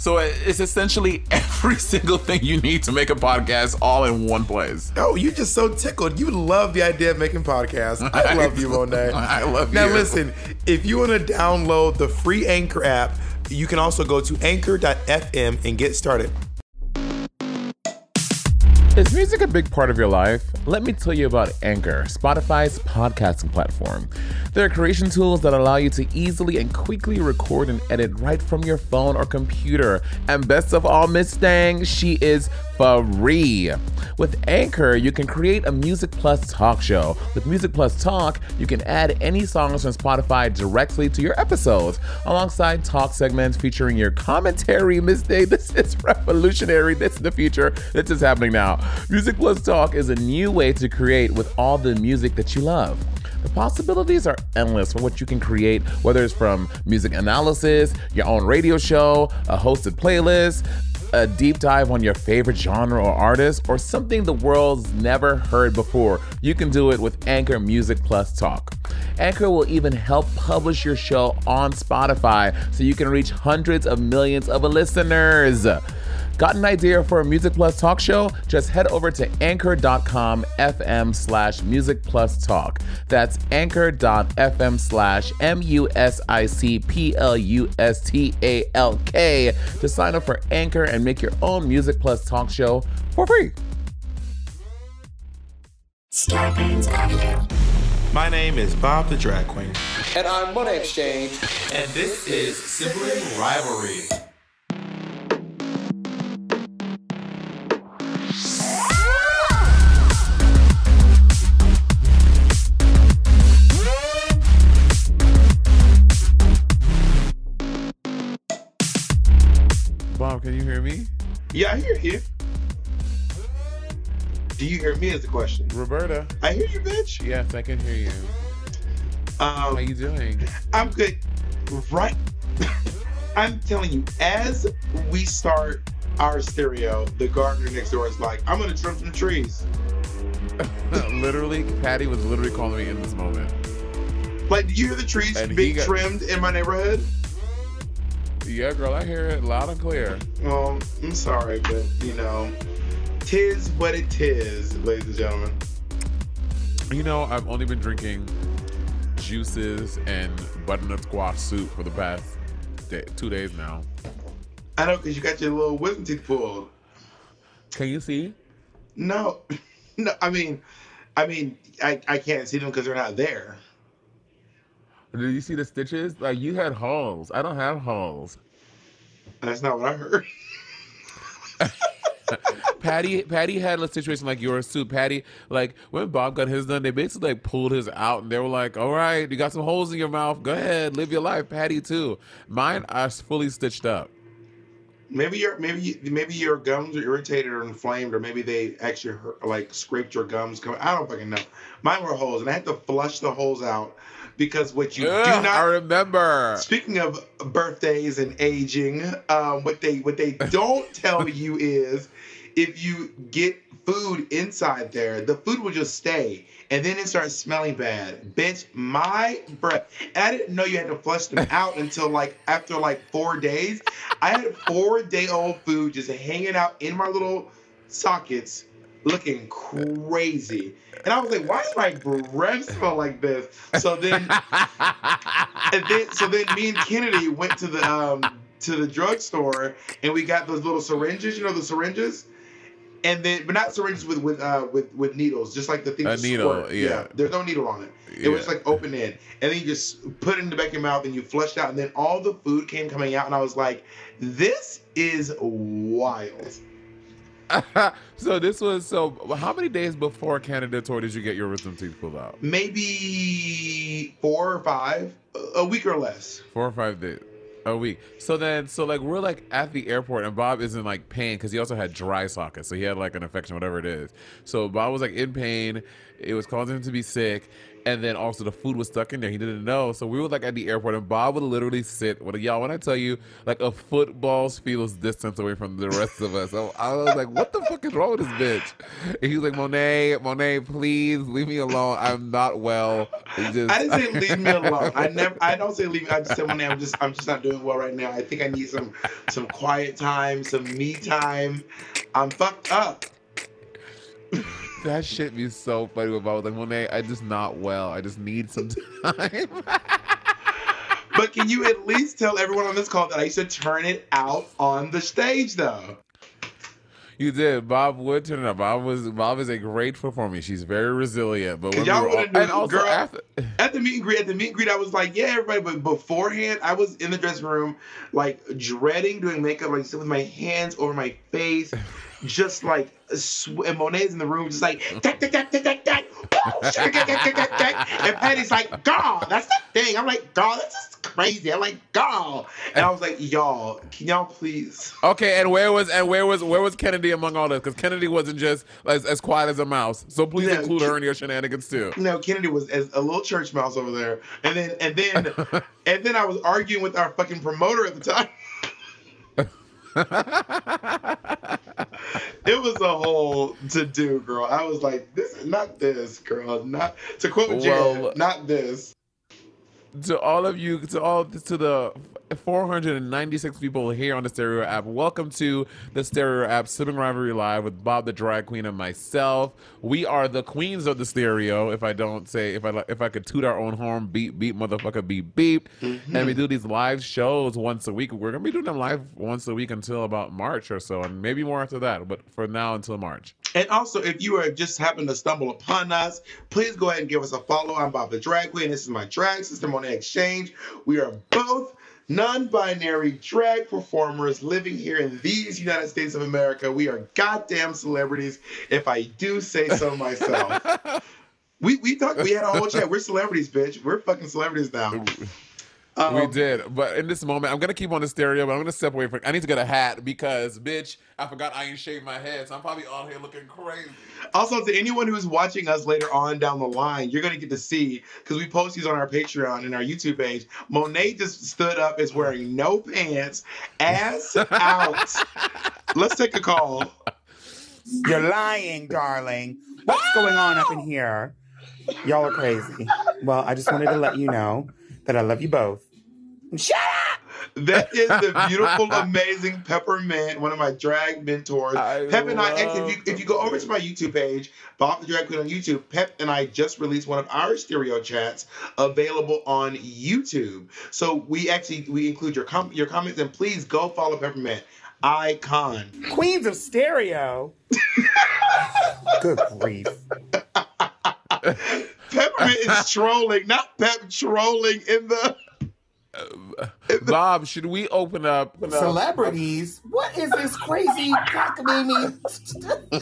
So it's essentially every single thing you need to make a podcast all in one place. Oh, you're just so tickled. You love the idea of making podcasts. I love you, Monet. I love Now you. Now, listen, if you want to download the free Anchor app, you can also go to anchor.fm and get started. Is music a big part of your life? Let me tell you about Anchor, Spotify's podcasting platform. There are creation tools that allow you to easily and quickly record and edit right from your phone or computer. And best of all, Miss Stang, she is free. With Anchor, you can create a Music Plus talk show. With Music Plus Talk, you can add any songs from Spotify directly to your episodes, alongside talk segments featuring your commentary. Miss Day, this is revolutionary. This is the future. This is happening now. Music Plus Talk is a new way to create with all the music that you love. The possibilities are endless for what you can create, whether it's from music analysis, your own radio show, a hosted playlist, a deep dive on your favorite genre or artist, or something the world's never heard before. You can do it with Anchor Music Plus Talk. Anchor will even help publish your show on Spotify so you can reach hundreds of millions of listeners. Got an idea for a Music Plus talk show? Just head over to anchor.com FM slash music plus talk. That's anchor.fm slash M U S I C P L U S T A L K to sign up for Anchor and make your own Music Plus talk show for free. My name is Bob the Drag Queen, And I'm Monet X Change. and this is Sibling Rivalry. Bob, can you hear me? Yeah, I hear you. Do you hear me? Is the question. Roberta? I hear you, bitch. Yes, I can hear you. How Um, you doing? I'm good. Right. I'm telling you, as we start our stereo, the gardener next door is like, I'm gonna trim some trees. literally, Patty was literally calling me in this moment. Like, do you hear the trees And being got- trimmed in my neighborhood? Yeah, girl, I hear it loud and clear. Well, I'm sorry, but you know, tis what it is, ladies and gentlemen. You know, I've only been drinking juices and butternut squash soup for the past day, two days now. I know, cause you got your little wisdom teeth pulled. Can you see? No, no. I mean, I mean, I, I can't see them because they're not there. Did you see the stitches? Like you had holes. I don't have holes. That's not what I heard. Patty, Patty had a situation like yours too. Patty, like when Bob got his done, they basically like pulled his out and they were like, "All right, you got some holes in your mouth. Go ahead, live your life." Patty too. Mine are fully stitched up. Maybe your maybe maybe your gums are irritated or inflamed, or maybe they actually hurt, like scraped your gums. I don't fucking know. Mine were holes, and I had to flush the holes out because what you Ugh, do I not. remember. Speaking of birthdays and aging, um, what they what they don't tell you is if you get food inside there, the food will just stay, and then it starts smelling bad. Bitch, my breath. And I didn't know you had to flush them out until like after like four days. I had four day old food just hanging out in my little sockets, looking crazy. And I was like, why does my breath smell like this? So then and then so then me and Kennedy went to the um to the drugstore and we got those little syringes, you know the syringes? And then but not syringes with with uh with with needles, just like the thing A needle, squirt. yeah. There's no needle on it. It was like open end. And then you just put it in the back of your mouth and you flushed out and then all the food came coming out and I was like, this is wild. so this was so. How many days before Canada tour did you get your wisdom teeth pulled out? Maybe four or five, a week or less. Four or five days. A week. So then, so like we're like at the airport, and Bob is in like pain because he also had dry sockets, so he had like an infection, whatever it is. So Bob was like in pain. It was causing him to be sick, and then also the food was stuck in there. He didn't know. So we were like at the airport, and Bob would literally sit with y'all. When I tell you, like a football's field's distance away from the rest of us. So I was like, "What the fuck is wrong with this bitch?" And he was like, "Monet, Monet, please leave me alone. I'm not well." Just, I didn't say leave me alone. I never. I don't say leave me. I just said one I'm just. I'm just not doing well right now. I think I need some some quiet time, some me time. I'm fucked up. That shit be so funny with Bob. Like Monet, I just not well. I just need some time. But can you at least tell everyone on this call that I used to turn it out on the stage, though? you did. Bob would turn it up. Bob was Bob is a great performer. She's very resilient. But when y'all we were do- and also girl, after, At the meet and greet, at the meet and greet, I was like, yeah, everybody. But beforehand, I was in the dressing room, like dreading doing makeup, like with my hands over my face, just like. And Monet's in the room, just like tack, tack, tack, tack, tack, tack, and Patty's like, "God, that's the thing." I'm like, "God, that's just crazy." I'm like, "God," and I was like, "Y'all, can y'all please?" okay, and where was and where was where was Kennedy among all this? Because Kennedy wasn't just as, as quiet as a mouse. So please Yeah, include her in your shenanigans too. No, Kennedy was as a little church mouse over there, and then and then and then I was arguing with our fucking promoter at the time. It was a whole to do, girl. I was like, this is not this, girl. Not to quote Jared, Well- not this. to all of you, to all to the 496 people here on the Stereo app, welcome to the Stereo app Sibling Rivalry Live with Bob the Drag Queen and myself. We are the queens of the stereo. If I don't say, if I if I could toot our own horn, beep beep, motherfucker, beep beep, mm-hmm. and we do these live shows once a week. We're gonna be doing them live once a week until about March or so, and maybe more after that. But for now, until March. And also, if you are just happen to stumble upon us, please go ahead and give us a follow. I'm Bob the Drag Queen. This is my drag sister, Monet X Change. We are both non-binary drag performers living here in these United States of America. We are goddamn celebrities, if I do say so myself. we we talked. We had a whole chat. We're celebrities, bitch. We're fucking celebrities now. Um, we did, but in this moment, I'm gonna keep on the stereo, but I'm gonna step away from. I need to get a hat because, bitch, I forgot I ain't shaved my head, so I'm probably out here looking crazy. Also, to anyone who's watching us later on down the line, you're gonna get to see because we post these on our Patreon and our YouTube page. Monet just stood up, is wearing no pants, ass out. Let's take a call. You're lying, darling. What's going on up in here? Y'all are crazy. Well, I just wanted to let you know that I love you both. Shut up! That is the beautiful, amazing Peppermint, one of my drag mentors. I Pep and I, actually, if you, if you go over to my YouTube page, Bob the Drag Queen on YouTube, Pep and I just released one of our stereo chats available on YouTube. So we actually we include your com- your comments and please go follow Peppermint. Icon. Queens of Stereo. Good grief. Peppermint is trolling, not Pep trolling in the. Bob, should we open up? Celebrities? What is this crazy cockamamie?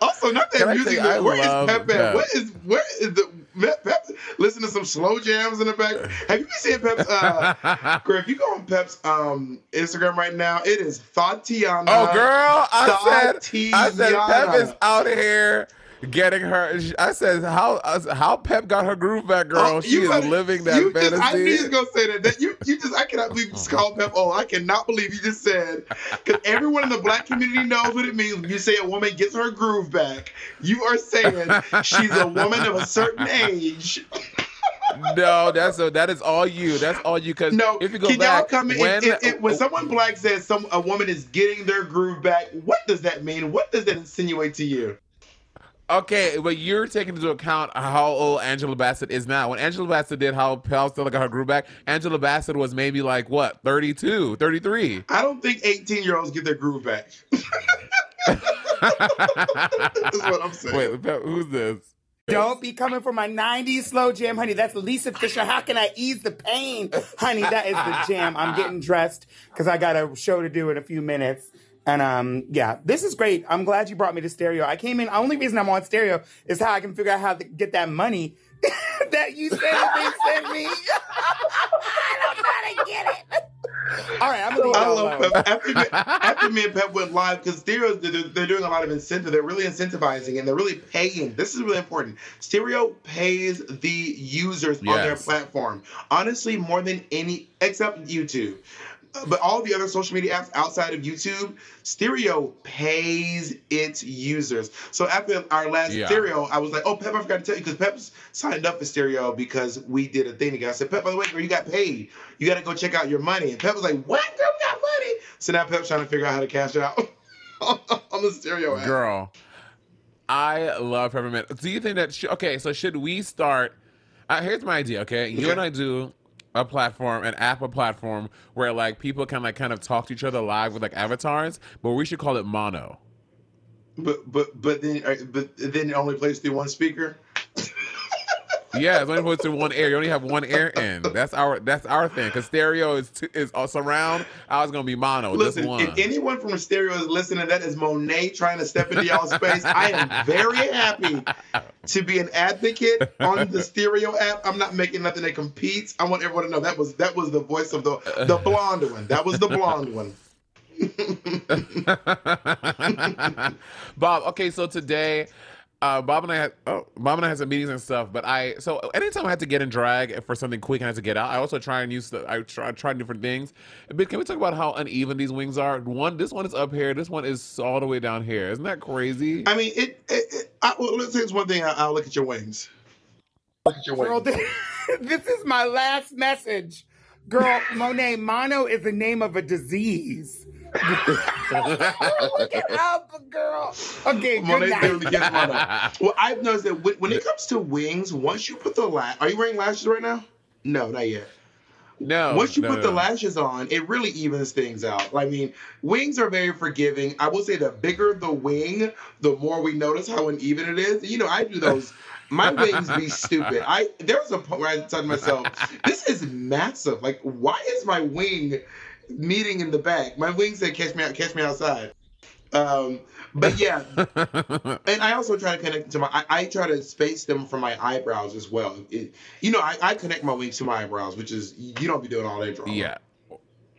Also, not that Can music. tell I where is love Pep at? Pep. Where is where is the Pep? Pep listen to some slow jams in the back. Have you been seeing Pep's? Uh, girl, if you go on Pep's um Instagram right now, it is Tatiana. Oh, girl, I said, I said, Pep Tatiana. is out here getting her. I said, how uh, how Pep got her groove back, girl. Oh, she is better- living that you just- I knew you was gonna say that. That you, you just, I cannot believe you just called Pep. Oh, I cannot believe you just said, because everyone in the black community knows what it means when you say a woman gets her groove back. You are saying she's a woman of a certain age. no, that's a, that is all you. That's all you. Because No, if you go can back, y'all come in? when when oh, someone black says some a woman is getting their groove back, what does that mean? What does that insinuate to you? Okay, but you're taking into account how old Angela Bassett is now. When Angela Bassett did how Pal still got her groove back, Angela Bassett was maybe like what, 32, 33. I don't think 18 year olds get their groove back. That's what I'm saying. Wait, who's this? Don't be coming for my 90s slow jam, honey. That's Lisa Fischer. How can I ease the pain? Honey, that is the jam. I'm getting dressed because I got a show to do in a few minutes. And um, yeah, this is great. I'm glad you brought me to stereo. I came in. The only reason I'm on stereo is how I can figure out how to get that money that you said they sent me. I don't know how to get it. All right, I'm gonna leave I love alone. Pep. After, me- after me and Pep went live, because Stereo, they're, they're doing a lot of incentive. They're really incentivizing and they're really paying. This is really important. Stereo pays the users on their platform. Honestly, more than any, except YouTube. But all the other social media apps outside of YouTube, Stereo pays its users. So after our last Yeah. Stereo, I was like, "Oh, Pep, I forgot to tell you because Pep's signed up for Stereo because we did a thing together." I said, "Pep, by the way, girl, you got paid. You got to go check out your money." And Pep was like, "What? Girl, we got money?" So now Pep's trying to figure out how to cash it out on the Stereo app. Girl, I love peppermint. Do you think that? Sh- okay, so should we start? Uh, here's my idea. Okay, you Okay. and I do a platform, an app, a platform where like people can like kind of talk to each other live with like avatars, but we should call it mono. But but but then uh, but then it only plays through one speaker. Yeah, it's only supposed to one ear. You only have one air in. That's our that's our thing. Cause stereo is t- is uh, surround. I was gonna be mono. Listen, just one. if anyone from Stereo is listening, that is Monet trying to step into y'all's space. I am very happy to be an advocate on the Stereo app. I'm not making nothing that competes. I want everyone to know that was that was the voice of the the blonde one. That was the blonde one. Bob, okay, so today, uh, Bob and I had oh, Bob and I had some meetings and stuff. But I so anytime I had to get in drag for something quick and I had to get out, I also try and use the I try try different things. But can we talk about how uneven these wings are? One, this one is up here. This one is all the way down here. Isn't that crazy? I mean, it. it, it I, well, let's say it's one thing. I, I'll look at your wings. Look at your Girl, wings. this, this is my last message. Girl, Monet, mono is the name of a disease. Look it up, girl. Okay, good Monet night. literally gets one up. Well, I've noticed that when, when it comes to wings, once you put the lash, are you wearing lashes right now? No, not yet. no. Once you no, put no, the lashes on, it really evens things out. I mean, wings are very forgiving. I will say the bigger the wing, the more we notice how uneven it is. You know, I do those. My wings be stupid. I there was a point where I thought to myself, "This is massive. Like, why is my wing meeting in the back? My wing said, "Catch me out, catch me outside." Um, but yeah, and I also try to connect to my. I, I try to space them from my eyebrows as well. It, you know, I, I connect my wings to my eyebrows, which is you don't be doing all that drama. Yeah.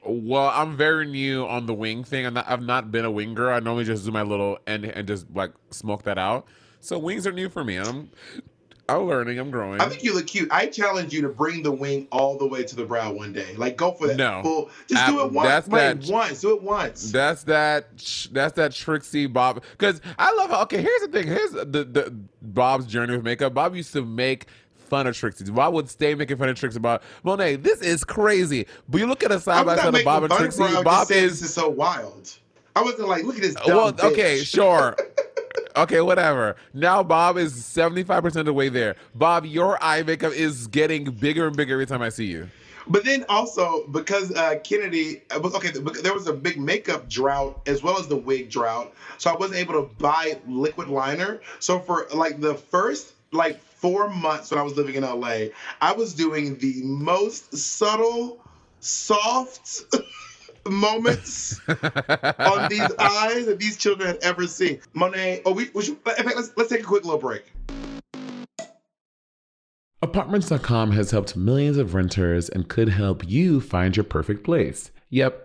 Well, I'm very new on the wing thing. I'm not, I've not been a wing girl. I normally just do my little and and just like smoke that out. So wings are new for me. I'm I'm learning. I'm growing. I think you look cute. I challenge you to bring the wing all the way to the brow one day. Like go for that No. full. Just Uh, do it once. that's Wait, that- once. Do it once. That's that. That's that Trixie Bob. Because I love. How, okay, here's the thing. Here's the, the Bob's journey with makeup. Bob used to make fun of Trixie. Bob would stay making fun of Trixie. Bob Monet, this is crazy. But you look at a side by side of Bob and Trixie. for it. I'm Bob is this is so wild. I wasn't like, look at this. Well. Okay, sure. Okay, whatever. Now Bob is 75% of the way there. Bob, your eye makeup is getting bigger and bigger every time I see you. But then also because uh, Kennedy, uh, okay, there was a big makeup drought as well as the wig drought, so I wasn't able to buy liquid liner. So for like the first like four months when I was living in LA, I was doing the most subtle, soft moments on these eyes that these children had ever seen. Monet, oh, we, we should, in fact, let's let's take a quick little break. Apartments.com has helped millions of renters and could help you find your perfect place. Yep,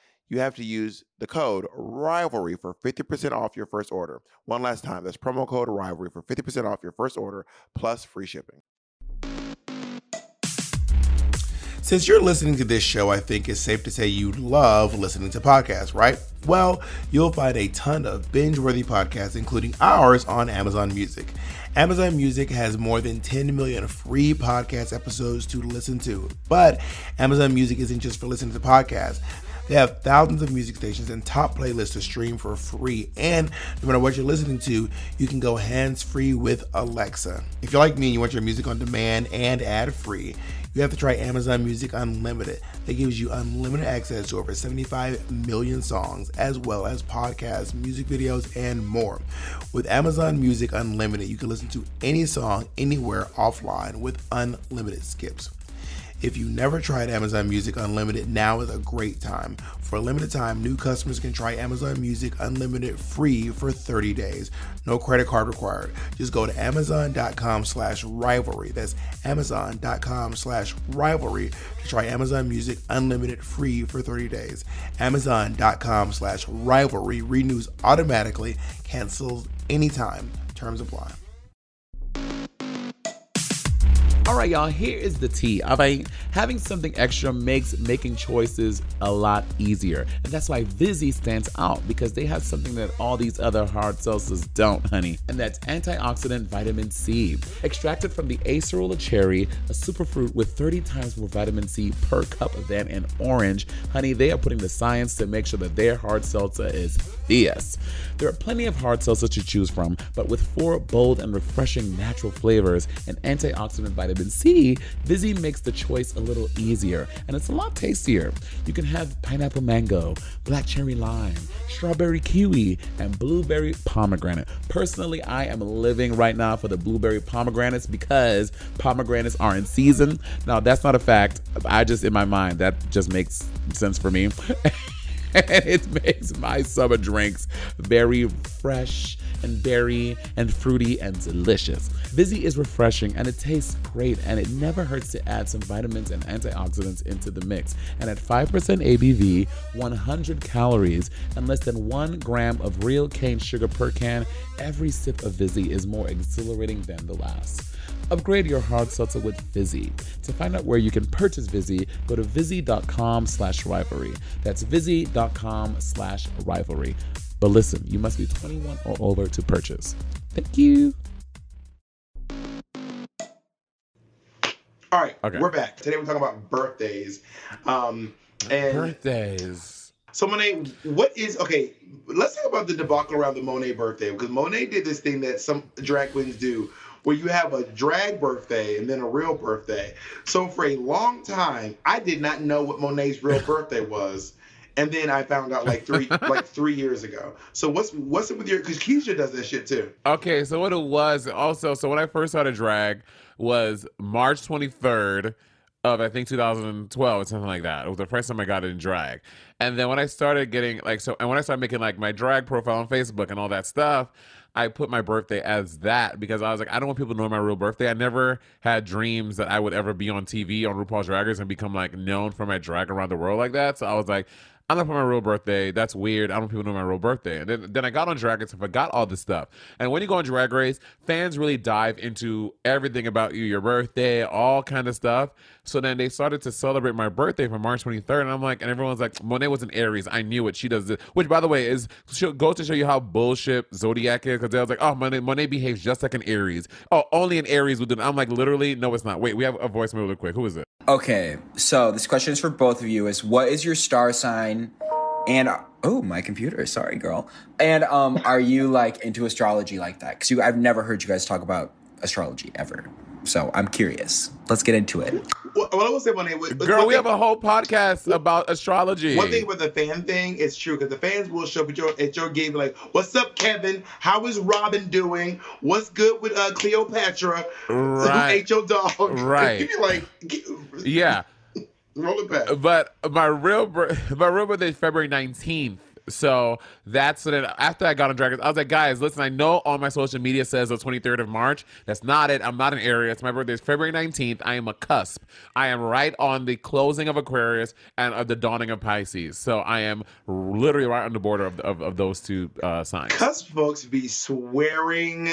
you have to use the code rivalry for 50% off your first order. One last time, that's promo code rivalry for 50% off your first order plus free shipping. Since you're listening to this show, I think it's safe to say you love listening to podcasts, right? Well, you'll find a ton of binge worthy podcasts, including ours, on Amazon Music. Amazon Music has more than 10 million free podcast episodes to listen to. But Amazon Music isn't just for listening to podcasts. They have thousands of music stations and top playlists to stream for free. And no matter what you're listening to, you can go hands free with Alexa. If you're like me and you want your music on demand and ad free, you have to try Amazon Music Unlimited. That gives you unlimited access to over 75 million songs, as well as podcasts, music videos, and more. With Amazon Music Unlimited, you can listen to any song anywhere offline with unlimited skips. If you never tried Amazon Music Unlimited, now is a great time. For a limited time, new customers can try Amazon Music Unlimited free for 30 days. No credit card required. Just go to amazon.com slash rivalry. That's amazon.com slash rivalry to try Amazon Music Unlimited free for 30 days. Amazon.com slash rivalry renews automatically, cancels anytime. Terms apply. All right, y'all, here is the tea. All right, having something extra makes making choices a lot easier. And that's why Vizzy stands out because they have something that all these other hard seltzers don't, honey. And that's antioxidant vitamin C. Extracted from the acerola cherry, a superfruit with 30 times more vitamin C per cup than an orange. Honey, they are putting the science to make sure that their hard seltzer is There are plenty of hard seltzers to choose from, but with four bold and refreshing natural flavors and antioxidant vitamin C, Vizzy makes the choice a little easier and it's a lot tastier. You can have pineapple mango, black cherry lime, strawberry kiwi, and blueberry pomegranate. Personally, I am living right now for the blueberry pomegranates because pomegranates are in season. Now, that's not a fact. I just, in my mind, that just makes sense for me. and it makes my summer drinks very fresh and berry and fruity and delicious. Vizzy is refreshing and it tastes great and it never hurts to add some vitamins and antioxidants into the mix. And at 5% ABV, 100 calories, and less than 1 gram of real cane sugar per can, every sip of Vizzy is more exhilarating than the last. Upgrade your hard seltzer with Vizzy. To find out where you can purchase Vizzy, go to vizzy.com slash rivalry. That's vizzy.com slash rivalry. But listen, you must be 21 or over to purchase. Thank you. All right, Okay. we're back. Today we're talking about birthdays. Um, and Birthdays. so Monet, what is okay? Let's talk about the debacle around the Monet birthday because Monet did this thing that some drag queens do, where you have a drag birthday and then a real birthday. So for a long time, I did not know what Monet's real birthday was, and then I found out like three like three years ago. So what's what's it with your? Because Keisha does that shit too. Okay, so what it was also, so when I first started drag was March 23rd of I think 2012 or something like that. It was the first time I got it in drag. And then when I started getting like so, and when I started making like my drag profile on Facebook and all that stuff, I put my birthday as that because I was like, I don't want people to know my real birthday. I never had dreams that I would ever be on TV on RuPaul's Drag Race and become like known for my drag around the world like that. So I was like, I'm not put my real birthday. That's weird. I don't want people know my real birthday. And then, then I got on Drag Race and forgot all this stuff. And when you go on Drag Race, fans really dive into everything about you, your birthday, all kind of stuff. So then they started to celebrate my birthday for March 23rd. And I'm like, and everyone's like, Monet was an Aries. I knew it. She does this. Which, by the way, is she goes to show you how bullshit Zodiac is. Because I was like, oh, Monet, Monet behaves just like an Aries. Oh, only an Aries would do that. I'm like, literally, no, it's not. Wait, we have a voicemail real quick. Who is it? Okay, so this question is for both of you. Is what is your star sign? And oh, my computer. Sorry, girl. And um, are you like into astrology like that? Because I've never heard you guys talk about astrology ever. So I'm curious. Let's get into it. Well, what I will say, one thing, with- Girl, one we thing- have a whole podcast about astrology. One thing with the fan thing is true because the fans will show up at your at your game like, "What's up, Kevin? How is Robin doing? What's good with uh, Cleopatra? Who ate your dog? Right. you like, yeah. roll it back. but my real bir- my real birthday is February 19th. So that's then after I got on Drag Race, I was like, guys, listen, I know all my social media says the 23rd of March. That's not it. I'm not an Aries. It's My birthday is February 19th. I am a cusp. I am right on the closing of Aquarius and of the dawning of Pisces. So I am literally right on the border of, of, of those two uh, signs. Cusp folks be swearing.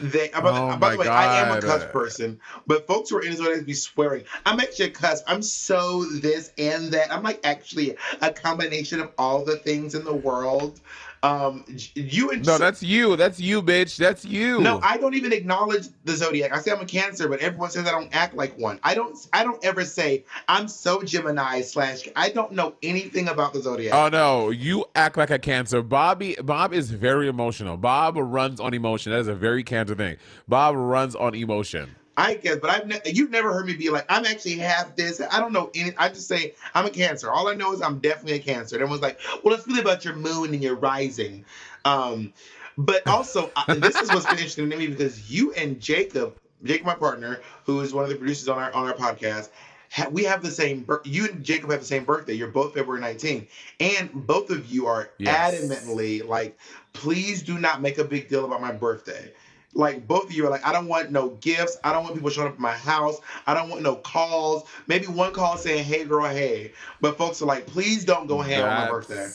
They, uh, by, the- Oh uh, by the my way, I am a cusp person, but folks who are in zodiacs be swearing. I'm actually a cusp. I'm so this and that. I'm like actually a combination of all the things in the world. Um, you and No, that's you. That's you, bitch. That's you. No, I don't even acknowledge the zodiac. I say I'm a Cancer, but everyone says I don't act like one. I don't. I don't ever say I'm so Gemini slash. I don't know anything about the zodiac. Oh no, you act like a cancer. Bobby Bob is very emotional. Bob runs on emotion. That is a very cancer thing. Bob runs on emotion. I guess, but I've ne- you've never heard me be like I'm actually half this. I don't know any. I just say I'm a Cancer. All I know is I'm definitely a Cancer. And everyone's like, well, it's really about your moon and your rising. Um, but also uh, this is what's been interesting to me because you and Jacob, Jacob, my partner, who is one of the producers on our on our podcast. ha- We have the same. bir- You and Jacob have the same birthday. You're both February 19th, and both of you are Yes. adamantly like, please do not make a big deal about my birthday. Like both of you are like, I don't want no gifts. I don't want people showing up at my house. I don't want no calls. Maybe one call saying, "Hey, girl, hey." But folks are like, please don't go ham on my birthday.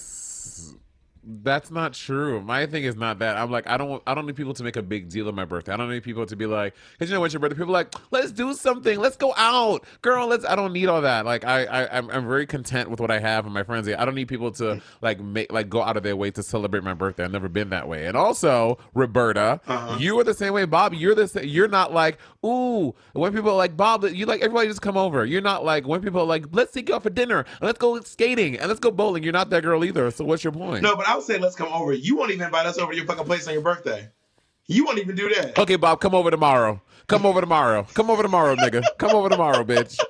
That's- not true. My thing is not that. I'm like, I don't I don't need people to make a big deal of my birthday. I don't need people to be like, because you know, when it's your birthday, people are like, let's do something, let's go out, girl. Let's. I don't need all that. Like, I, I, I'm, I'm very content with what I have and my friends. I don't need people to like make, like, go out of their way to celebrate my birthday. I've never been that way. And also, Roberta, Uh-huh. you are the same way, Bob. You're the, sa- you're not like, ooh, when people are like, Bob, you like everybody just come over. You're not like when people are like, let's take you out for dinner and let's go skating and let's go bowling. You're not that girl either. So what's your point? No, but I would say let's come over. You won't even invite us over to your fucking place on your birthday. You won't even do that. Okay, Bob, come over tomorrow. Come over tomorrow. Come over tomorrow, nigga. Come over tomorrow, bitch.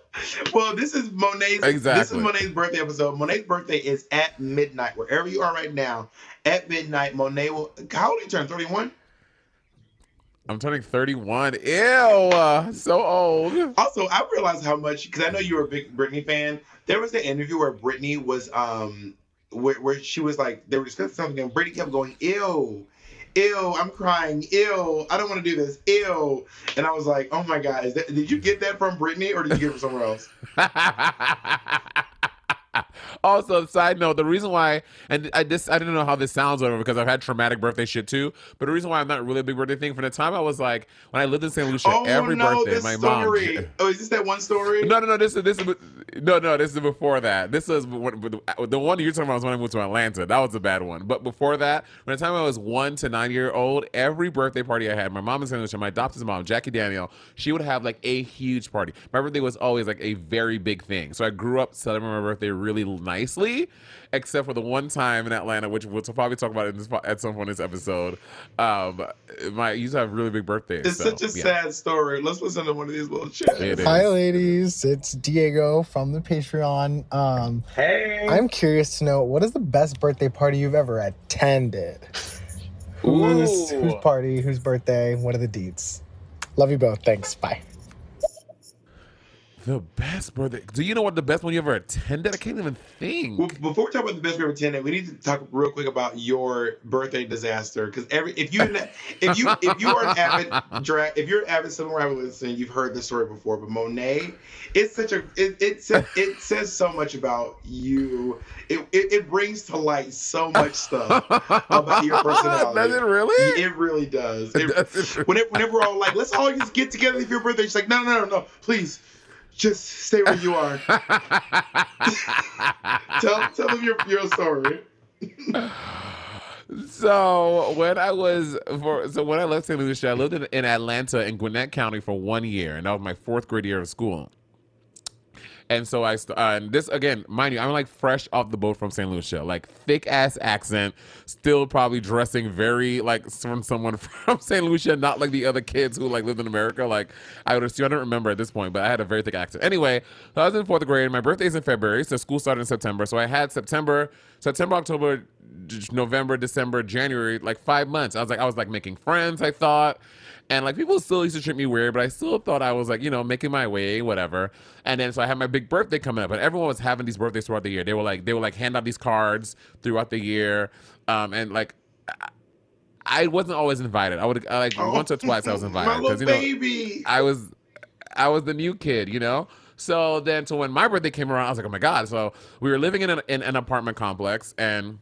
Well, this is Monet's. This is Exactly. Monet's birthday episode. Monet's birthday is at midnight. Wherever you are right now, at midnight, Monet will. How old are you turn? Thirty-one. I'm turning 31. Ew, uh, so old. Also, I realized how much because I know you were a big Britney fan. There was an interview where Britney was um where, where she was like they were discussing something and Britney kept going ill ill I'm crying. ill I don't want to do this. ill and I was like, "Oh my god, that, did you get that from Britney or did you get it from somewhere else?" also, side note, the reason why, and I just I didn't know how this sounds over because I've had traumatic birthday shit too. But the reason why I'm not really a big birthday thing from the time I was like when I lived in St. Lucia, oh every no, birthday my story. mom. Oh, is this that one story? No, no, no. This is this is no, no. This is before that. This is the one you're talking about was when I moved to Atlanta. That was a bad one. But before that, when the time I was one to nine year old, every birthday party I had, my mom in my adopted mom, Jackie Danielle, she would have like a huge party. My birthday was always like a very big thing. So I grew up celebrating my birthday really nicely, except for the one time in Atlanta, which we'll probably talk about in this at some point in this episode. Um, my I used to have really big birthdays. It's so, such a yeah. sad story. Let's listen to one of these little chats. Hi, ladies. It's Diego from the Patreon. Um, Hey. I'm curious to know what is the best birthday party you've ever attended? Who's whose party? Whose birthday? What are the deeds? Love you both. Thanks. Bye. The best birthday. Do you know what the best one you ever attended? I can't even think. Well, before we talk about the best we ever attended, we need to talk real quick about your birthday disaster. Because every if you if you if you are an avid drag if you're an avid summer avid listener, you've heard this story before. But Monet, it's such a it it, it says so much about you. It, it it brings to light so much stuff about your personality. Does it really? It really does. It, Does really? whenever, whenever we're all like, let's all just get together for your birthday. She's like, no, no, no, no, please, just stay where you are. tell tell them your your story. So when I was for so when I left St. Lucia, I lived in, in Atlanta in Gwinnett County for one year, and that was my fourth grade year of school. And so I, st- uh, and this again, mind you, I'm like fresh off the boat from St. Lucia, like thick ass accent, still probably dressing very like from someone from St. Lucia, not like the other kids who like lived in America. Like I would assume, I don't remember at this point, but I had a very thick accent. Anyway, so I was in fourth grade. My birthday's in February, so school started in September. So I had September, September, October, November, December, January, like five months. I was like, I was like making friends. I thought. And like people still used to treat me weird, but I still thought I was like, you know, making my way, whatever. And then so I had my big birthday coming up, and everyone was having these birthdays throughout the year. They were like, they were like hand out these cards throughout the year, um, and like. I- I wasn't always invited. I would I, like once or twice I was invited because you know baby. I was I was the new kid, you know. So then, so when my birthday came around, I was like, oh my god! So we were living in an, in an apartment complex, and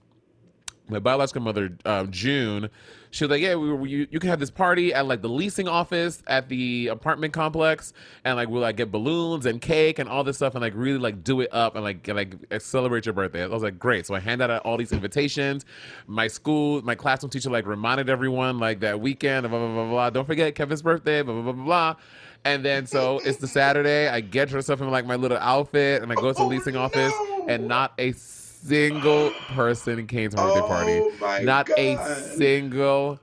my biological mother, uh, June, she was like, yeah, we you, you can have this party at like the leasing office at the apartment complex, and like we'll like get balloons and cake and all this stuff, and like really like do it up and like like celebrate your birthday. I was like, great. So I handed out all these invitations. My school, my classroom teacher like reminded everyone like that weekend, blah blah blah blah. Don't forget Kevin's birthday, blah blah blah blah. blah. And then so it's the Saturday. I get dressed up in like my little outfit, and I go to the Oh, leasing office, and not a single person came to my birthday party. Oh my Not a single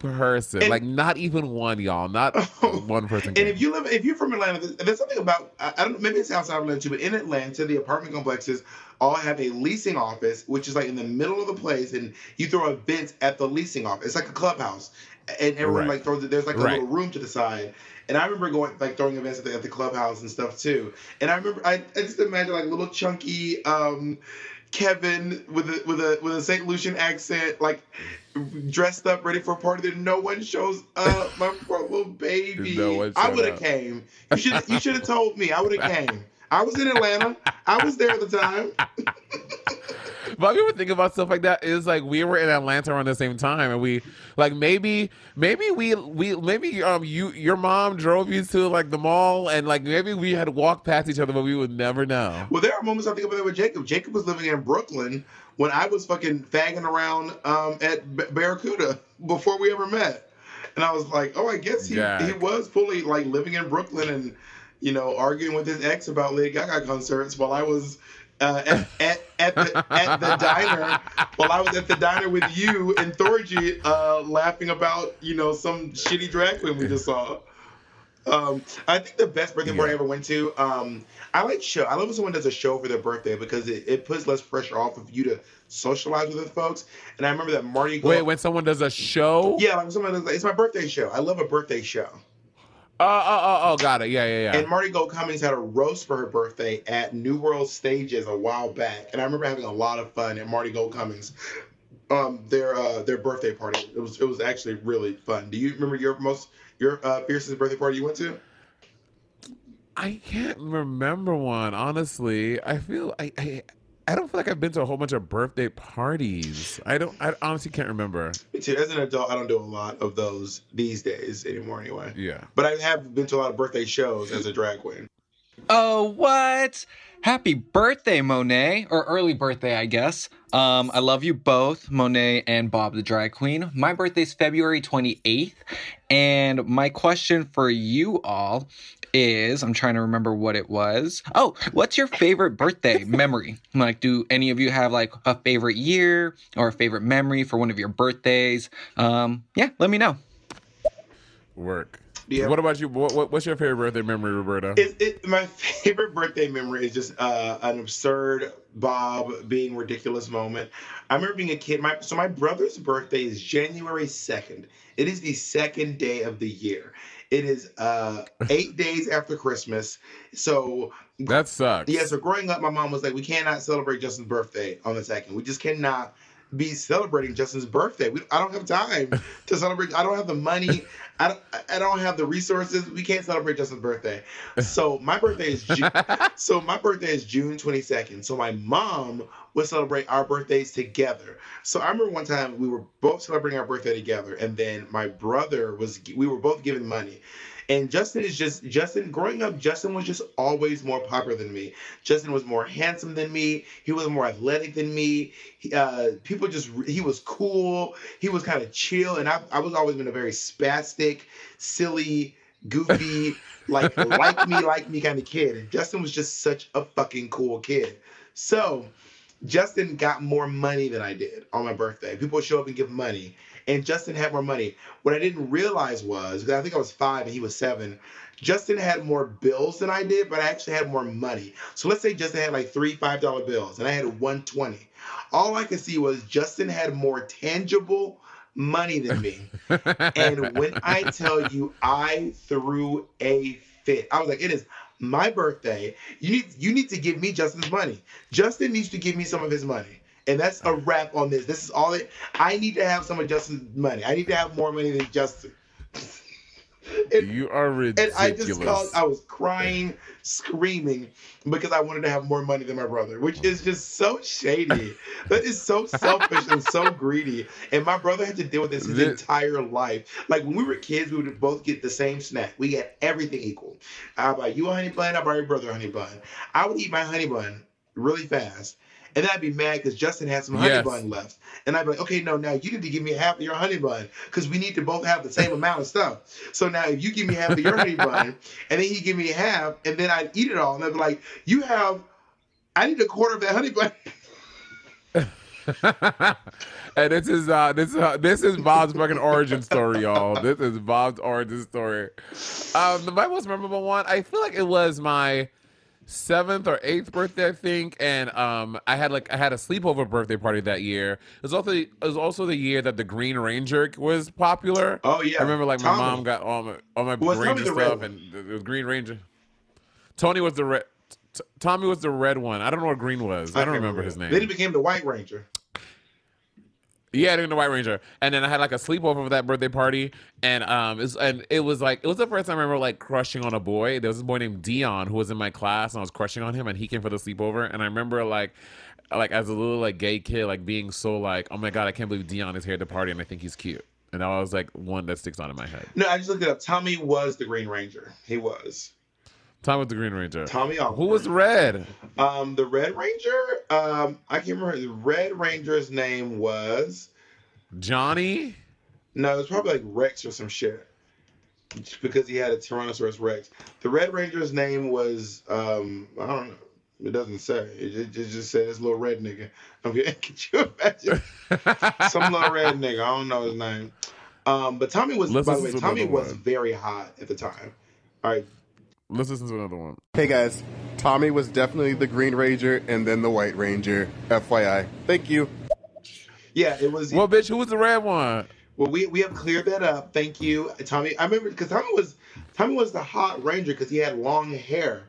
person. And- like not even one, y'all. Not one person And came. if you live, if you're from Atlanta, there's, there's something about I, I don't know, maybe it's outside of Atlanta too, but in Atlanta, the apartment complexes all have a leasing office, which is like in the middle of the place, and you throw events at the leasing office. It's like a clubhouse, and everyone Right. like throws it. There's like a Right. little room to the side. And I remember going like throwing events at the, at the clubhouse and stuff too. And I remember I, I just imagine like little chunky um, Kevin with a with a with a St. Lucian accent, like dressed up, ready for a party. That no one shows up. My poor little baby. No I would have came. You should you should have told me. I would have came. I was in Atlanta. I was there at the time. But we were thinking about stuff like that. Is like we were in Atlanta around the same time, and we like maybe maybe we we maybe um you your mom drove you to like the mall, and like maybe we had walked past each other, but we would never know. Well, there are moments I think about that with Jacob. Jacob was living in Brooklyn when I was fucking fagging around um, at B- Barracuda before we ever met, and I was like, oh, I guess he he was fully like living in Brooklyn and you know arguing with his ex about Lady Gaga concerts while I was. Uh, at, at, at, the, at the diner, while I was at the diner with you and Thorgy, uh, laughing about you know some shitty drag queen we just saw. Um, I think the best birthday party I ever went to. Um, I like show. I love when someone does a show for their birthday because it, it puts less pressure off of you to socialize with other folks. And I remember that Marty. Wait, when someone does a show? yeah, like when someone does, it's my birthday show. I love a birthday show. Oh, oh, oh, oh, got it. Yeah, yeah, yeah. And Marti Gould Cummings had a roast for her birthday at New World Stages a while back, and I remember having a lot of fun at Marti Gould Cummings. Um, their uh, their birthday party. It was it was actually really fun. Do you remember your most your uh, fiercest birthday party you went to? I can't remember one, honestly. I feel I, I I don't feel like I've been to a whole bunch of birthday parties. I don't I honestly can't remember. Me too. As an adult, I don't do a lot of those these days anymore, anyway. Yeah. But I have been to a lot of birthday shows as a drag queen. Oh, what? Happy birthday, Monet, or early birthday, I guess. Um, I love you both, Monet and Bob the Drag Queen. My birthday's February 28th, and my question for you all is I'm trying to remember what it was. Oh, what's your favorite birthday memory? Like, do any of you have like a favorite year or a favorite memory for one of your birthdays? Um, yeah, let me know. Work. Yeah. What about you? What, what, what's your favorite birthday memory, Roberta? It, it, my favorite birthday memory is just uh, an absurd Bob being ridiculous moment. I remember being a kid. My so my brother's birthday is January second. It is the second day of the year. It is uh, eight days after Christmas. So that sucks. yeah. So growing up, my mom was like, "We cannot celebrate Justin's birthday on the second. We just cannot." Be celebrating Justin's birthday. We, I don't have time to celebrate. I don't have the money. I don't, I don't have the resources. We can't celebrate Justin's birthday. So my birthday is June. so my birthday is June 22nd. So my mom would celebrate our birthdays together. So I remember one time we were both celebrating our birthday together, and then my brother was. We were both given money. And Justin is just Justin. Growing up, Justin was just always more popular than me. Justin was more handsome than me. He was more athletic than me. He, uh, people just he was cool. He was kind of chill, and I I was always been a very spastic, silly, goofy, like like me, like me kind of kid. And Justin was just such a fucking cool kid. So Justin got more money than I did on my birthday. People would show up and give money, and Justin had more money. What I didn't realize was, because I think I was five and he was seven, Justin had more bills than I did, but I actually had more money. So let's say Justin had like three five dollar bills, and I had one twenty. All I could see was Justin had more tangible money than me. and when I tell you, I threw a fit. I was like, it is my birthday. You need you need to give me Justin's money. Justin needs to give me some of his money. And that's a wrap on this. This is all it I need to have some of Justin's money. I need to have more money than Justin. And- you are ridiculous. and. I just called, I was crying, screaming because I wanted to have more money than my brother, which is just so shady. that is so selfish and so greedy. And my brother had to deal with this his This- entire life. Like when we were kids, we would both get the same snack. We had everything equal. I buy you a honey bun, I buy your brother a honey bun. I would eat my honey bun really fast. And I'd be mad because Justin had some honey Yes. bun left. And I'd be like, okay, no, now you need to give me half of your honey bun because we need to both have the same amount of stuff. So now if you give me half of your honey bun and then he give me half and then I'd eat it all and I'd be like, you have, I need a quarter of that honey bun. and this is uh this is uh, this is Bob's fucking origin story, y'all. This is Bob's origin story. Um, the my most memorable one, I feel like it was my seventh or eighth birthday, I think, and um, I had like I had a sleepover birthday party that year. It was also it was also the year that the Green Ranger was popular. Oh yeah. I remember like my Tommy. mom got all my all my Tommy Ranger stuff, and the, Green Ranger. Tony was the red. Tommy was the red one. I don't know what green was. I don't can't remember his name. Then he became the White Ranger. Yeah, in the White Ranger, and then I had like a sleepover for that birthday party, and um, it's, and it was like it was the first time I remember like crushing on a boy. There was this boy named Dion who was in my class, and I was crushing on him, and he came for the sleepover, and I remember like, like as a little like gay kid, like being so like, oh my god, I can't believe Dion is here at the party, and I think he's cute, and that was like one that sticks out in my head. No, I just looked it up. Tommy was the Green Ranger. He was. Tom was the Green Ranger. Tommy Oliver. Who was red? Um, the Red Ranger. Um, I can't remember. The Red Ranger's name was. Johnny. No, it was probably like Rex or some shit. Because he had a Tyrannosaurus Rex. The Red Ranger's name was. Um, I don't know. It doesn't say. It just, it just says little red nigga. Okay, could you imagine? some little red nigga. I don't know his name. Um, but Tommy was. Let's by the way, Tommy was very hot at the time. All right. Let's listen to another one. Hey guys, Tommy was definitely the Green Ranger and then the White Ranger. FYI. Thank you. Yeah, it was. Well, bitch, who was the red one? Well, we we have cleared that up. Thank you, Tommy. I remember because Tommy was Tommy was the hot ranger because he had long hair.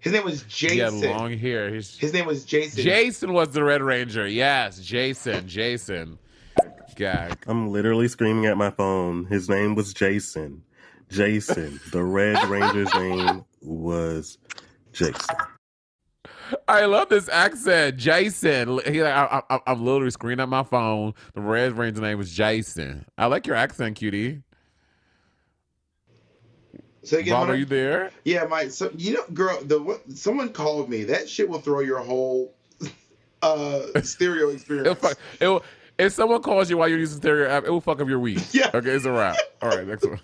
His name was Jason. He had Jason. long hair. He's His name was Jason. Jason was the Red Ranger. Yes, Jason. Jason. Gag. I'm literally screaming at my phone. His name was Jason. Jason. The Red Ranger's name was Jason. I love this accent, Jason. He like, I, I, I'm literally screaming at my phone. The Red Ranger's name was Jason. I like your accent, cutie. So again, Bob, are you there? Yeah, my so you know, girl, the what someone called me. That shit will throw your whole uh stereo It'll experience. fuck, it will, if someone calls you while you're using stereo app, it will fuck up your week. Yeah. Okay, it's a wrap. All right, next one.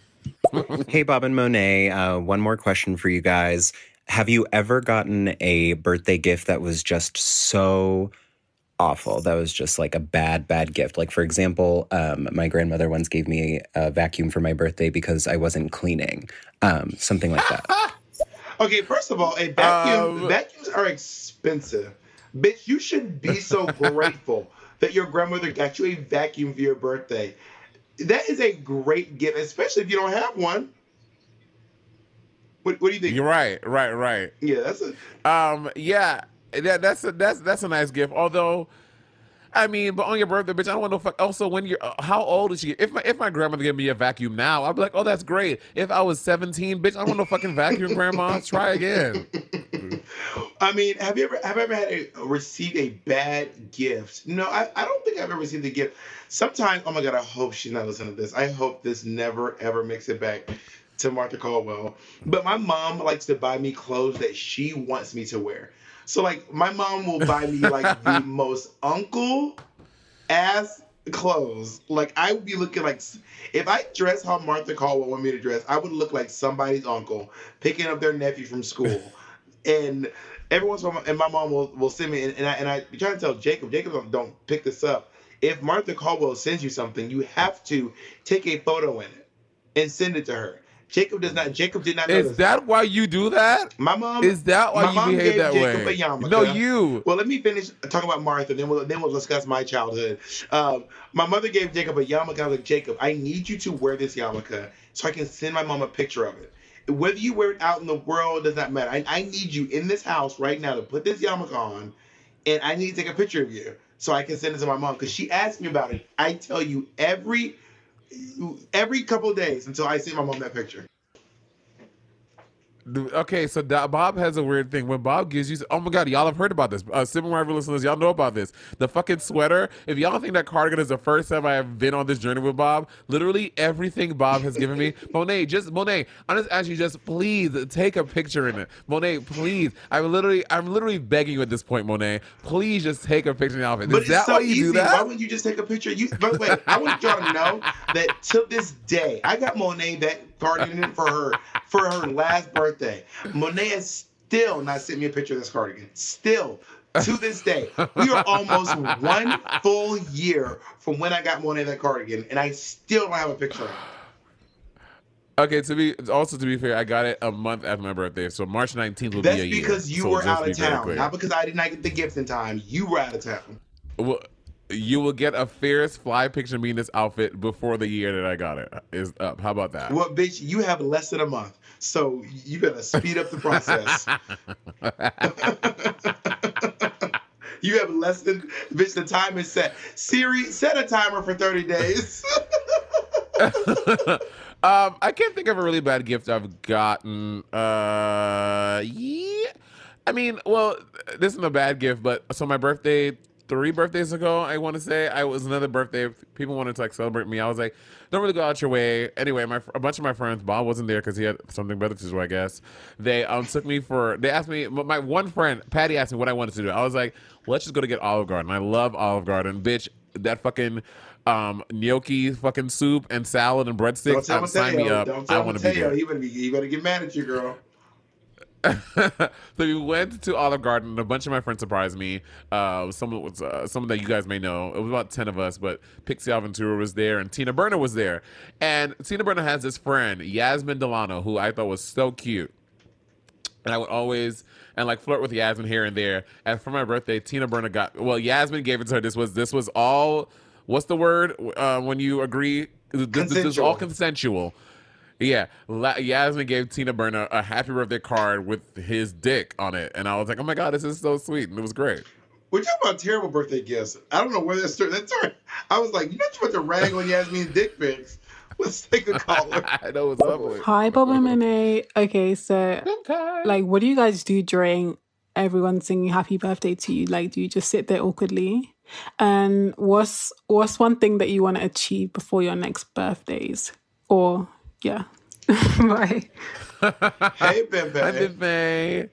Hey, Bob and Monet. Uh, one more question for you guys. Have you ever gotten a birthday gift that was just so awful. That was just like a bad, bad gift. Like for example, um, my grandmother once gave me a vacuum for my birthday because I wasn't cleaning. Um, something like that. Okay, first of all, a vacuum Um, vacuums are expensive. Bitch, you should be so grateful that your grandmother got you a vacuum for your birthday. That is a great gift, especially if you don't have one. What, what do you think? You're right, right, right. Yeah, that's a Um, yeah, that, that's a that's that's a nice gift. Although, I mean, but on your birthday, bitch, I don't want no fuck. Also, when you're, uh, how old is she? If my if my grandmother gave me a vacuum now, I'd be like, oh, that's great. If I was 17, bitch, I don't want no fucking vacuum, grandma. Try again. I mean, have you ever have you ever had a received a bad gift? No, I, I don't think I've ever received a gift. Sometimes, oh my god, I hope she's not listening to this. I hope this never ever makes it back to Martha Caldwell. But my mom likes to buy me clothes that she wants me to wear. So like my mom will buy me like the most uncle ass clothes. Like I would be looking like if I dress how Martha Caldwell wanted me to dress, I would look like somebody's uncle picking up their nephew from school. and every once in a while, and my mom will, will send me, and, and I and I be trying to tell Jacob, Jacob don't, don't pick this up. If Martha Caldwell sends you something, you have to take a photo in it and send it to her. Jacob does not. Jacob did not know Is this. that why you do that? My mom Is that why you behave gave that Jacob way? a yarmulke. No, you. Well, let me finish talking about Martha, then we'll then we'll discuss my childhood. Um, my mother gave Jacob a yarmulke. I was like, Jacob, I need you to wear this yarmulke so I can send my mom a picture of it. Whether you wear it out in the world does not matter. I, I need you in this house right now to put this yarmulke on, and I need to take a picture of you so I can send it to my mom because she asked me about it. I tell you every every couple days until I send my mom that picture. Okay, so Da- Bob has a weird thing. When Bob gives you, oh my god, y'all have heard about this. Uh, Rival listeners, y'all know about this. The fucking sweater. If y'all think that cardigan is the first time I have been on this journey with Bob, literally everything Bob has given me, Monet, just Monet, I just ask you, just please take a picture in it, Monet. Please, I'm literally, I'm literally begging you at this point, Monet. Please just take a picture in the outfit. But Is that it's so why you easy. do that? Why wouldn't you just take a picture? You, the way, I want y'all to know that to this day, I got Monet that cardigan for her for her last birthday. Monet has still not sent me a picture of this cardigan. Still. To this day, we are almost one full year from when I got Monet that cardigan, and I still don't have a picture of it. Okay, to be also to be fair, I got it a month after my birthday, so March 19th will That's be a year. That's because you so were out of town, not because I did not get the gift in time. You were out of town. Well, you will get a Ferris fly picture of me in this outfit before the year that I got it is up. How about that? Well, bitch, you have less than a month, so you better speed up the process. you have less than bitch. The time is set. Siri, set a timer for thirty days. um, I can't think of a really bad gift I've gotten. Uh, yeah. I mean, well, this isn't a bad gift, but so my birthday three birthdays ago, I want to say, I was another birthday. People wanted to like celebrate me. I was like, don't really go out your way. Anyway, my a bunch of my friends, Bob wasn't there because he had something better to do, I guess. They um took me for. They asked me. My one friend, Patty, asked me what I wanted to do. I was like, let's just go to get Olive Garden. I love Olive Garden, bitch. That fucking um gnocchi fucking soup and salad and breadsticks. Don't tell Um, sign me up. Don't I want to be there. He better be. He better get mad at you, girl. so we went to Olive Garden. and A bunch of my friends surprised me. Uh, someone was uh, someone that you guys may know. It was about ten of us, but Pixie Aventura was there and Tina Burner was there. And Tina Burner has this friend Yasmin Delano, who I thought was so cute. And I would always and like flirt with Yasmin here and there. And for my birthday, Tina Burner got well. Yasmin gave it to her. This was this was all. What's the word uh, when you agree? This, this is all consensual. Yeah, La- Yasmin gave Tina Burner a happy birthday card with his dick on it, and I was like, "Oh my god, this is so sweet!" And it was great. We're talking about terrible birthday gifts. I don't know where that started. That started. I was like, you know, you want to rag on Yasmin's dick pics. Let's take a caller. I know what's up with. Hi, Bob and Monet. Okay, so like, what do you guys do during everyone singing happy birthday to you? Like, do you just sit there awkwardly? And what's what's one thing that you want to achieve before your next birthdays? Or yeah, bye. Hey, Bebe. Hi, Bebe.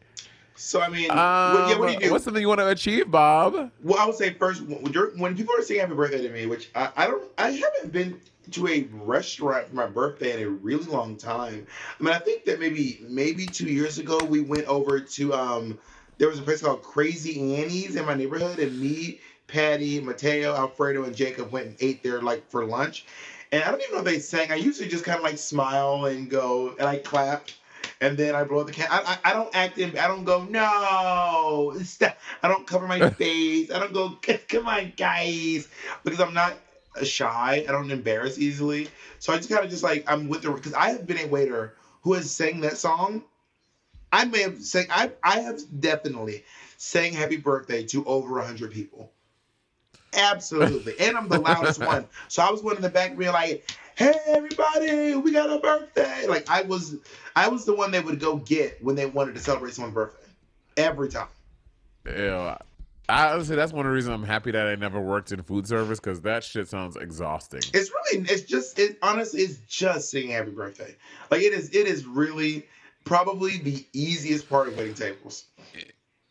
So I mean, Um, what, yeah, what do you do? What's something you want to achieve, Bob? Well, I would say first when, you're- when people are saying happy birthday to me, which I, I don't, I haven't been to a restaurant for my birthday in a really long time. I mean, I think that maybe maybe two years ago we went over to um, there was a place called Crazy Annie's in my neighborhood, and me, Patty, Mateo, Alfredo, and Jacob went and ate there like for lunch. And I don't even know if they sang. I usually just kind of like smile and go, and I clap, and then I blow the can. I, I, I don't act in. I don't go no. Stop. I don't cover my face. I don't go. Come on, guys, because I'm not shy. I don't embarrass easily. So I just kind of just like I'm with the because I have been a waiter who has sang that song. I may have sang. I I have definitely sang "Happy Birthday" to over hundred people. Absolutely, and I'm the loudest one. So I was one in the back being like, "Hey, everybody, we got a birthday!" Like I was, I was the one they would go get when they wanted to celebrate someone's birthday. Every time. Yeah. I honestly, that's one of the reasons I'm happy that I never worked in food service because that shit sounds exhausting. It's really, it's just, it honestly, it's just singing happy birthday. Like it is, it is really probably the easiest part of waiting tables.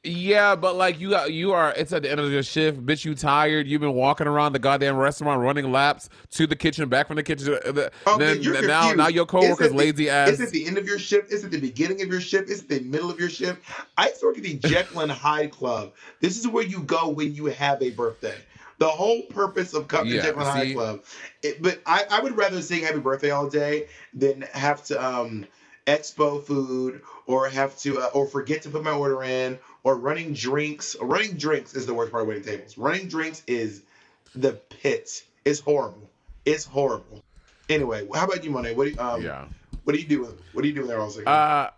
Yeah, but like you got you are it's at the end of your shift, bitch. You tired? You've been walking around the goddamn restaurant, running laps to the kitchen, back from the kitchen. to The, Okay, then you're now confused. now your coworker's the- lazy ass. It's at the end of your shift. It's at the beginning of your shift. It's at the middle of your shift. I used to work at the Jekyll and Hyde Club. This is where you go when you have a birthday. The whole purpose of coming Yeah, to Jekyll and Hyde? Club. It, but I, I would rather sing happy birthday all day than have to um expo food or have to uh, or forget to put my order in or running drinks. Running drinks is the worst part of waiting tables. Running drinks is the pit. It's horrible. It's horrible. Anyway, how about you, Monet? What do you, um, yeah. what are you doing? What are you doing there all second? Uh,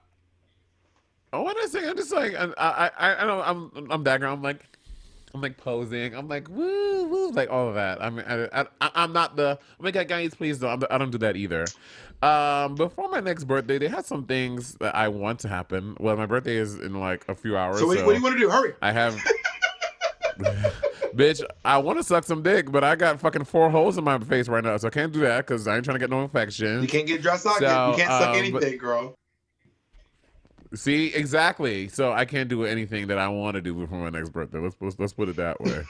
oh, what I say? I'm just like I I I, I know I'm I'm background. I'm like I'm like posing. I'm like woo woo like all of that. I mean I, I I'm not the oh my god guys please don't I don't do that either. Um, before my next birthday, they had some things that I want to happen. Well, my birthday is in like a few hours. so what, what do you want to do? Hurry. I have. Bitch, I want to suck some dick, but I got fucking four holes in my face right now, so I can't do that because I ain't trying to get no infection. You can't get dry socket. So, you can't suck um, anything, but- girl. See, exactly. So I can't do anything that I want to do before my next birthday. Let's let's, let's put it that way.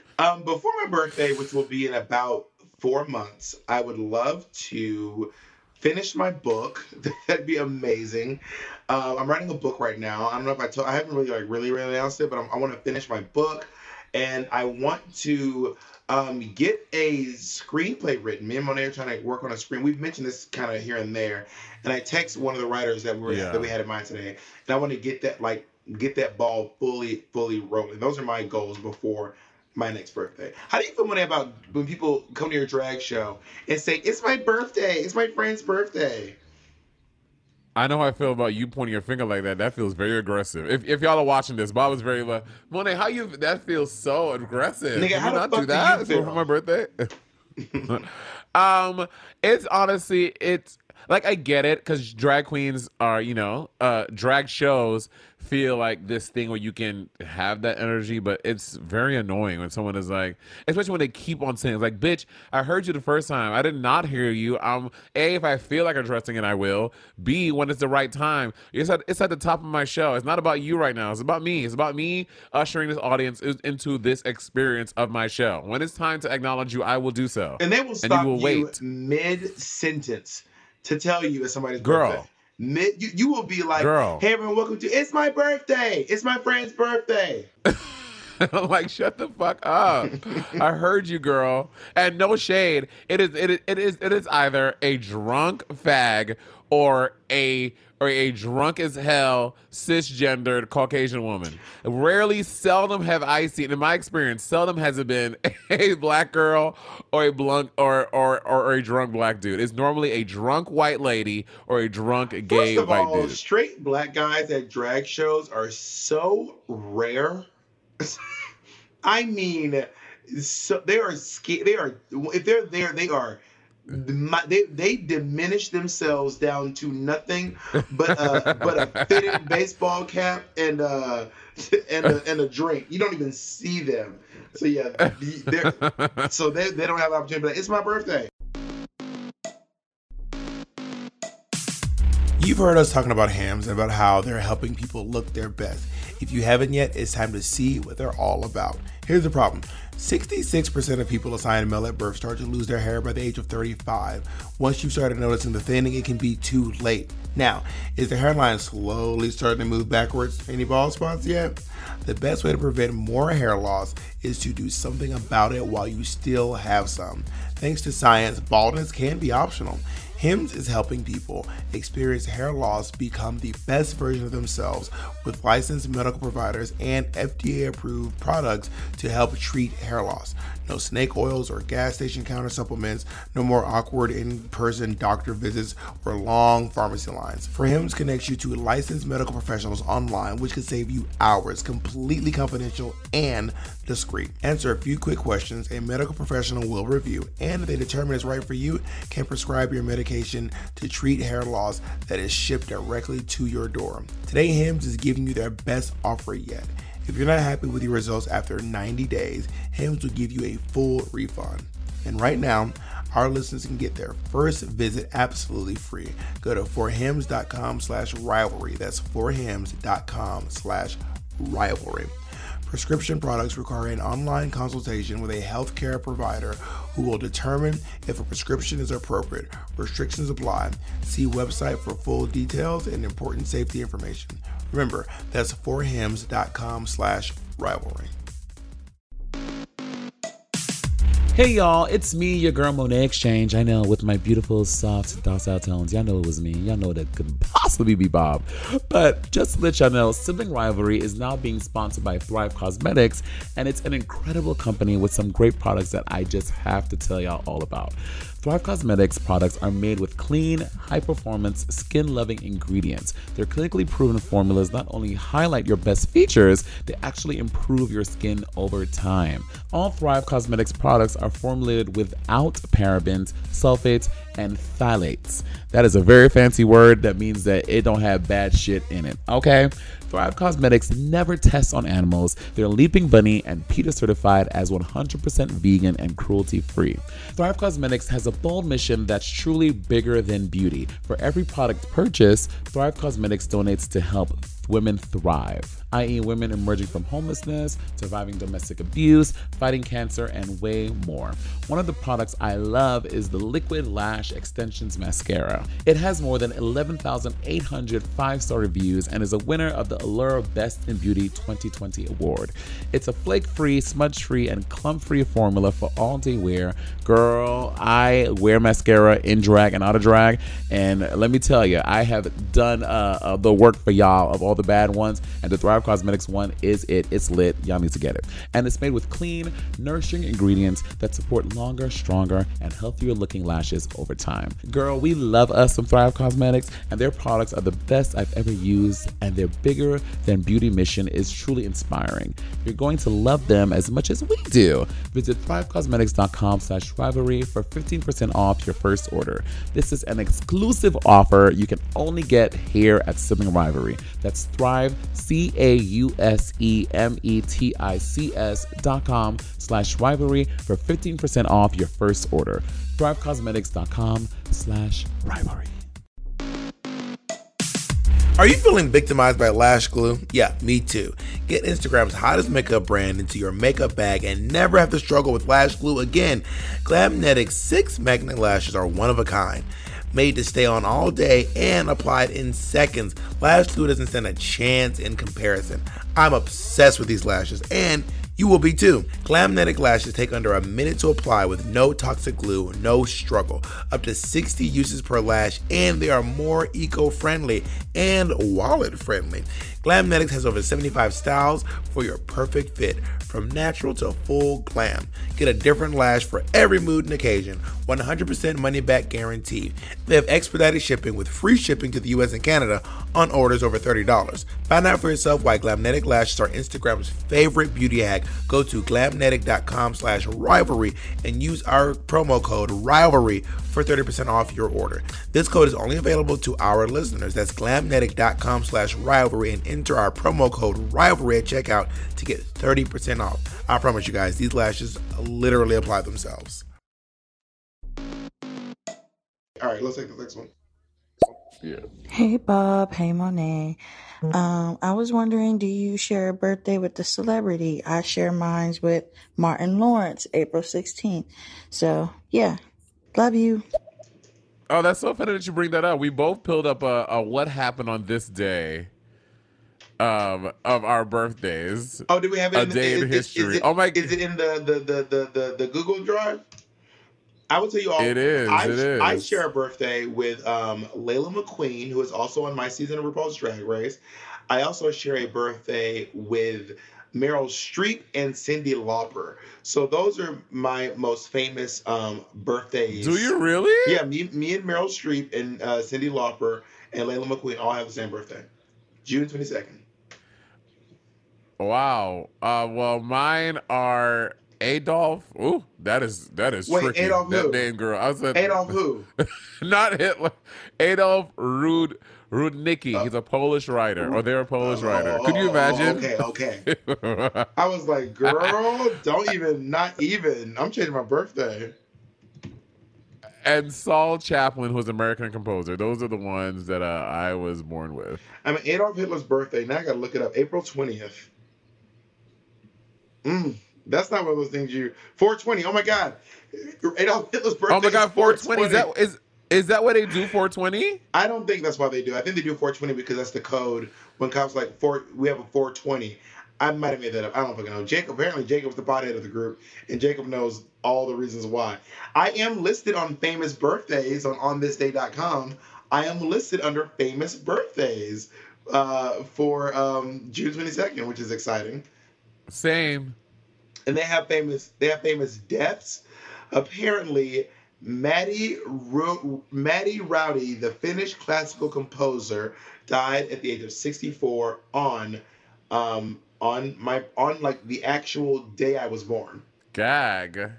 Um, before my birthday, which will be in about four months, I would love to finish my book. That'd be amazing. Um, I'm writing a book right now. I don't know if I told. I haven't really like really really announced it, but I'm, I want to finish my book, and I want to um, get a screenplay written. Me and Monet are trying to work on a screen. We've mentioned this kind of here and there, and I text one of the writers that we Yeah. that we had in mind today, and I want to get that like get that ball fully fully rolling. Those are my goals before my next birthday. How do you feel Monet, about when people come to your drag show and say it's my birthday, it's my friend's birthday? I know how I feel about you pointing your finger like that. That feels very aggressive. If, if y'all are watching this, Bob was very like, Monet, how you? That feels so aggressive. Nigga, Can how not fuck do that for my birthday? um, it's honestly, it's like I get it because drag queens are, you know, uh, drag shows feel like this thing where you can have that energy, but it's very annoying when someone is like, especially when they keep on saying, like, bitch, I heard you the first time. I did not hear you. Um, A, if I feel like addressing it, I will. B, when it's the right time. It's at, it's at the top of my show. It's not about you right now. It's about me. It's about me ushering this audience into this experience of my show. When it's time to acknowledge you, I will do so. And they will And stop you you, will wait. mid sentence to tell you it's somebody's Girl. birthday. You, you will be like, Girl. hey everyone, welcome to It's My Birthday. It's my friend's birthday. I'm like, shut the fuck up. I heard you, girl. And no shade. It is it is it is it is either a drunk fag or a or a drunk as hell cisgendered Caucasian woman. Rarely, seldom have I seen, in my experience, seldom has it been a black girl or a blunt or or or a drunk black dude. It's normally a drunk white lady or a drunk gay First of white all, dude. straight black guys at drag shows are so rare. I mean, so they are scared. They are if they're there, they are. My, they they diminish themselves down to nothing but uh, but a fitted baseball cap and uh and a, and a drink. You don't even see them. So yeah, so they they don't have the opportunity. to be like, it's my birthday. You've heard us talking about Hims and about how they're helping people look their best. If you haven't yet, it's time to see what they're all about. Here's the problem 66% of people assigned male at birth start to lose their hair by the age of 35. Once you started noticing the thinning, it can be too late. Now, is the hairline slowly starting to move backwards? Any bald spots yet? The best way to prevent more hair loss is to do something about it while you still have some. Thanks to science, baldness can be optional. Hims is helping people experience hair loss become the best version of themselves with licensed medical providers and FDA approved products to help treat hair loss. No snake oils or gas station counter supplements, no more awkward in person doctor visits or long pharmacy lines. Hims connects you to licensed medical professionals online, which can save you hours, completely confidential and discreet. Answer a few quick questions, a medical professional will review, and if they determine it's right for you, can prescribe your medication to treat hair loss that is shipped directly to your door. Today, Hims is giving you their best offer yet. If you're not happy with your results after 90 days, Hims will give you a full refund. And right now, our listeners can get their first visit absolutely free. Go to forhims.com slash rivalry. That's forhims.com slash rivalry. Prescription products require an online consultation with a healthcare provider who will determine if a prescription is appropriate. Restrictions apply. See website for full details and important safety information. Remember, that's forhims.com slash rivalry. Hey y'all, it's me, your girl Monet X Change. I know with my beautiful, soft, docile tones. Y'all know it was me. Y'all know that couldn't possibly be Bob. But just to let y'all know, Sibling Rivalry is now being sponsored by Thrive Cosmetics, and it's an incredible company with some great products that I just have to tell y'all all about. Thrive Cosmetics products are made with clean, high performance, skin loving ingredients. Their clinically proven formulas not only highlight your best features, they actually improve your skin over time. All Thrive Cosmetics products are formulated without parabens, sulfates, and phthalates. That is a very fancy word that means that it don't have bad shit in it. Okay? Thrive Cosmetics never tests on animals. They're Leaping Bunny and PETA certified as 100% vegan and cruelty free. Thrive Cosmetics has a bold mission that's truly bigger than beauty. For every product purchased, Thrive Cosmetics donates to help women thrive, i.e., women emerging from homelessness, surviving domestic abuse, fighting cancer, and way more. One of the products I love is the Liquid Lash Extensions Mascara. It has more than 11,800 five star reviews and is a winner of the Allure Best in Beauty 2020 award. It's a flake free, smudge free, and clump free formula for all day wear. Girl, I wear mascara in drag and out of drag, and let me tell you, I have done uh, uh, the work for y'all of all the bad ones, and the Thrive Cosmetics one is it. It's lit. Y'all need to get it. And it's made with clean, nourishing ingredients that support longer, stronger, and healthier looking lashes over time. Girl, we love us some Thrive Cosmetics, and their products are the best I've ever used, and their bigger than beauty mission is truly inspiring. You're going to love them as much as we do. Visit thrivecosmetics.com slash rivalry for 15% off your first order. This is an exclusive offer you can only get here at Sibling Rivalry. That's Thrive, C A U S E M E T I C S dot com slash rivalry for 15% off your first order. ThriveCosmetics.com slash rivalry. Are you feeling victimized by lash glue? Yeah, me too. Get Instagram's hottest makeup brand into your makeup bag and never have to struggle with lash glue again. Glamnetic 6 magnet lashes are one of a kind. Made to stay on all day and applied in seconds. Lash glue doesn't stand a chance in comparison. I'm obsessed with these lashes and you will be too. Glamnetic lashes take under a minute to apply with no toxic glue, no struggle. Up to 60 uses per lash, and they are more eco friendly and wallet friendly. Glamnetics has over 75 styles for your perfect fit, from natural to full glam. Get a different lash for every mood and occasion. 100% money back guarantee. They have expedited shipping with free shipping to the US and Canada on orders over $30. Find out for yourself why Glamnetic lashes are Instagram's favorite beauty hack. Go to glamnetic.com slash rivalry and use our promo code rivalry for 30% off your order. This code is only available to our listeners. That's glamnetic.com slash rivalry and enter our promo code rivalry at checkout to get 30% off. I promise you guys, these lashes literally apply themselves. All right, let's take the next one. Yeah. Hey Bob, hey Monet. Um, I was wondering, do you share a birthday with the celebrity? I share mine with Martin Lawrence, April 16th. So yeah, love you. Oh, that's so funny that you bring that up. We both pulled up a, a what happened on this day um of our birthdays. Oh, do we have it a in the, day is, in is- is history? it- oh my god. Is it in the the, the, the, the the Google Drive? I will tell you all. It is, I, it I share a birthday with um, Laila McQueen, who is also on my season of RuPaul's Drag Race. I also share a birthday with Meryl Streep and Cyndi Lauper. So those are my most famous um, birthdays. Do you really? Yeah, me, me and Meryl Streep and uh, Cyndi Lauper and Laila McQueen all have the same birthday, June twenty second. Wow. Uh well mine are Adolf. Ooh, that is that is Wait, tricky. Adolf that who? name girl. I said Adolf who? not Hitler. Adolf Rud Rudnicki. He's a Polish writer, or they're a Polish writer. Could you Oh, imagine? okay, okay. I was like, girl, don't even, not even. I'm changing my birthday. and Saul Chaplin, who's an American composer. Those are the ones that uh, I was born with. I mean, Adolf Hitler's birthday. Now I gotta look it up. April 20th. Mm, that's not one of those things you. 420. Oh my God. Adolf Hitler's birthday. Oh my God, 420. Is that is is that what they do? 420? I don't think that's why they do. I think they do 420 because that's the code. When cops like four, we have a 420. I might have made that up. I don't fucking know. Jacob apparently Jacob's the pothead of the group, and Jacob knows all the reasons why. I am listed on famous birthdays on onthisday.com. I am listed under famous birthdays uh, for um, June 22nd, which is exciting. Same. And they have famous they have famous deaths. Apparently, Ro- Maddie Rowdy, the Finnish classical composer, died at the age of 64 on um on my on like the actual day I was born. Gag.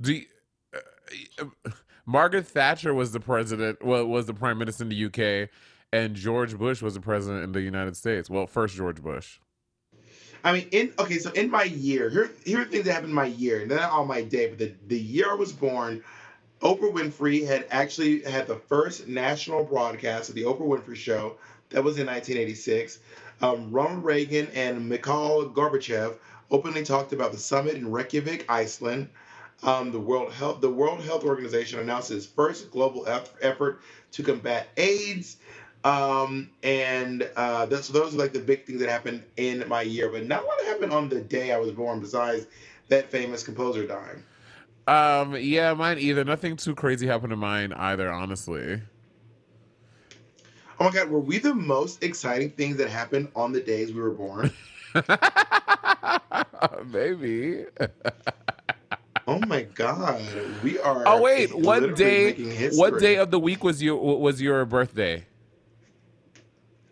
Do you- uh, uh, Margaret Thatcher was the president, well, was the prime minister in the UK, and George Bush was the president in the United States. Well, first George Bush. I mean, in okay, so in my year, here here are things that happened in my year, not on my day, but the the year I was born, Oprah Winfrey had actually had the first national broadcast of the Oprah Winfrey Show. That was in 1986. Um, Ronald Reagan and Mikhail Gorbachev openly talked about the summit in Reykjavik, Iceland. Um, the World Health the World Health Organization announced its first global effort to combat AIDS. Um, and uh, that's, so those are like the big things that happened in my year, but not a lot happened on the day I was born besides that famous composer dying. Um, yeah, mine either. Nothing too crazy happened to mine either, honestly. Oh my God, were we the most exciting things that happened on the days we were born? Maybe. oh my God, we are. Oh wait, what day? What day of the week was your was your birthday?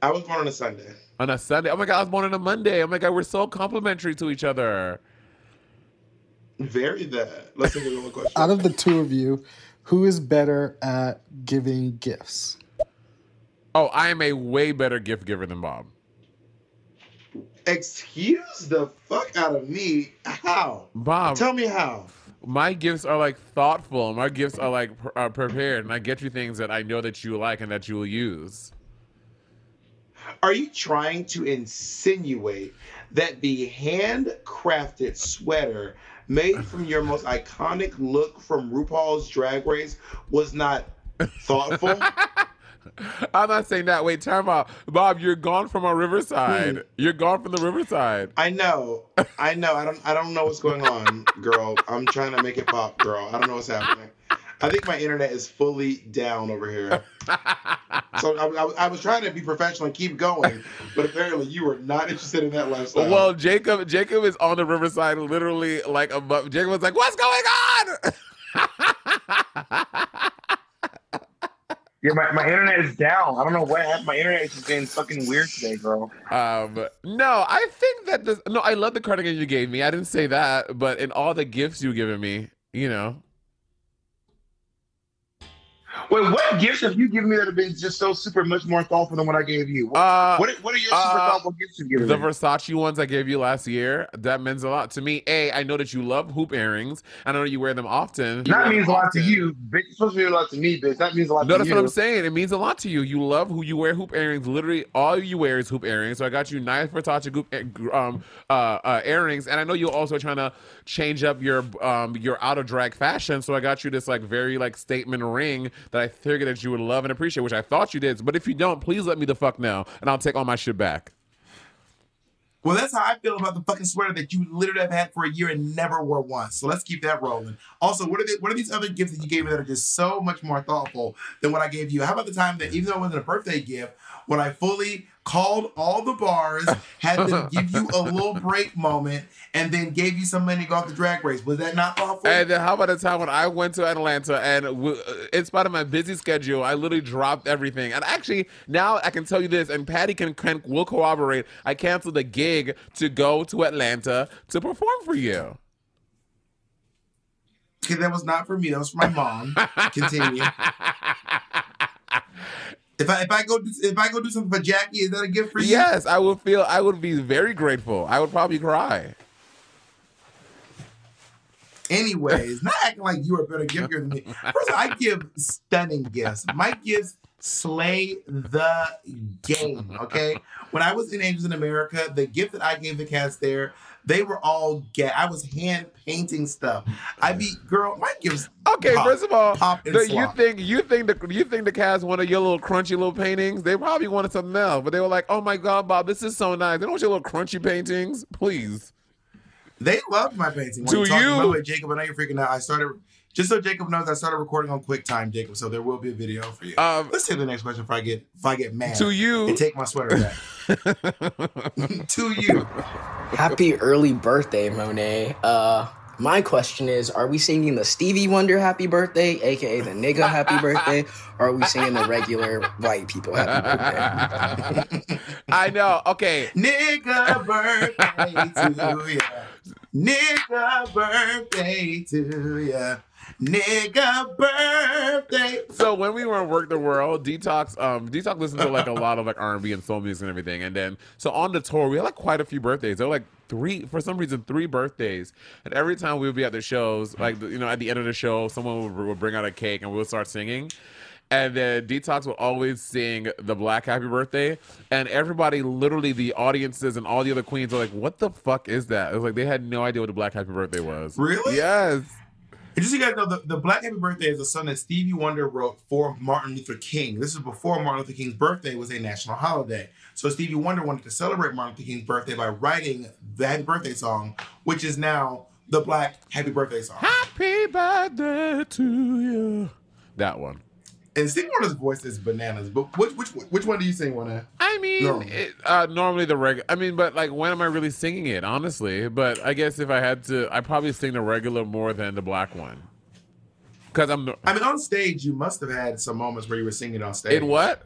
I was born on a Sunday. On a Sunday. Oh my god, I was born on a Monday. Oh my god, we're so complimentary to each other. Very that. Let's take another question. Out of the two of you, who is better at giving gifts? Oh, I am a way better gift giver than Bob. Excuse the fuck out of me. How? Bob, Tell me how. my gifts are like thoughtful. My gifts are like pr- uh, prepared, and I get you things that I know that you like and that you will use. Are you trying to insinuate that the handcrafted sweater made from your most iconic look from RuPaul's Drag Race was not thoughtful? I'm not saying that. Wait, time out, Bob. You're gone from our Riverside. Hmm. You're gone from the Riverside. I know. I know. I don't I don't know what's going on, girl. I'm trying to make it pop, girl. I don't know what's happening. I think my internet is fully down over here. So I, I, I was trying to be professional and keep going, but apparently you were not interested in that lifestyle. Well, Jacob, Jacob is on the Riverside, literally like a. bu- Jacob was like, "What's going on?" Yeah, my, my internet is down. I don't know what happened. My internet is just being fucking weird today, bro. Um, no, I think that this. No, I love the cardigan you gave me. I didn't say that, but in all the gifts you've given me, you know, Wait, what gifts have you given me that have been just so super much more thoughtful than what I gave you? What, Uh, what, what are your super uh, thoughtful gifts you've given The me? Versace ones I gave you last year, that means a lot to me. A, I know that you love hoop earrings. I know you wear them often. You That means a lot to you, bitch. It's supposed to mean a lot to me, bitch. That means a lot No, that's you. what I'm saying. It means a lot to you. You love who you wear hoop earrings. Literally, all you wear is hoop earrings. So I got you nice Versace hoop, um, uh, uh, earrings, and I know you're also trying to change up your um, your out of drag fashion. So I got you this like very like statement ring that I figured that you would love and appreciate, which I thought you did. But if you don't, please let me the fuck know, and I'll take all my shit back. Well, that's how I feel about the fucking sweater that you literally have had for a year and never wore once. So let's keep that rolling. Also, what are the, what are these other gifts that you gave me that are just so much more thoughtful than what I gave you? How about the time that even though it wasn't a birthday gift, when I fully called all the bars, had them give you a little break moment, and then gave you some money to go off the drag race? Was that not thoughtful? And then how about the time when I went to Atlanta and w- uh, in spite of my busy schedule, I literally dropped everything. And actually, now I can tell you this, and Patty can, can will corroborate. I canceled a gig to go to Atlanta to perform for you. Okay, that was not for me. That was for my mom. Continue. If I if I go do, if I go do something for Jackie, is that a gift for you? Yes, I would feel. I would be very grateful. I would probably cry. Anyways, not acting like you are a better gift giver than me. First, I give stunning gifts. My gifts slay the game. Okay. When I was in Angels in America, the gift that I gave the cast there, they were all get. I was hand painting stuff. I be girl. My gifts. Okay, pop, first of all, pop and the- you think you think the you think the cast wanted your little crunchy little paintings? They probably wanted something else, but they were like, "Oh my god, Bob, this is so nice." They don't want your little crunchy paintings, please. They loved my painting. Do talking- you? By the way, Jacob, I know you're freaking out. I started just so Jacob knows. I started recording on QuickTime, Jacob. So there will be a video for you. Let's take the next question if I get if I get mad. Um, To you. and take my sweater back. to you. Happy early birthday, Monet. Uh, my question is: Are we singing the Stevie Wonder Happy Birthday, aka the nigga Happy Birthday, or are we singing the regular white people Happy Birthday? I know. Okay. Nigga birthday to ya. Nigga birthday to ya. Nigga birthday. So when we were in Werq the World, Detox, um, Detox listened to like a lot of like R and B and soul music and everything. And then so on the tour, we had like quite a few birthdays. There were like three for some reason three birthdays. And every time we would be at the shows, like you know, at the end of the show, someone would, would bring out a cake and we would start singing. And then Detox would always sing the Black Happy Birthday, and everybody, literally the audiences and all the other queens, are like, "What the fuck is that?" It was like they had no idea what the Black Happy Birthday was. Really? Yes. And just so you guys know, the, the Black Happy Birthday is a song that Stevie Wonder wrote for Martin Luther King. This is before Martin Luther King's birthday was a national holiday. So Stevie Wonder wanted to celebrate Martin Luther King's birthday by writing the Happy Birthday song, which is now the Black Happy Birthday song. Happy birthday to you. That one. And Stevie Wonder's voice is bananas. But which which which one do you sing, One? At? I mean, Normally. it, uh, normally the regular. I mean, but like, when am I really singing it? Honestly, but I guess if I had to, I probably sing the regular more than the black one. Because I'm I mean, on stage, you must have had some moments where you were singing on stage. in what?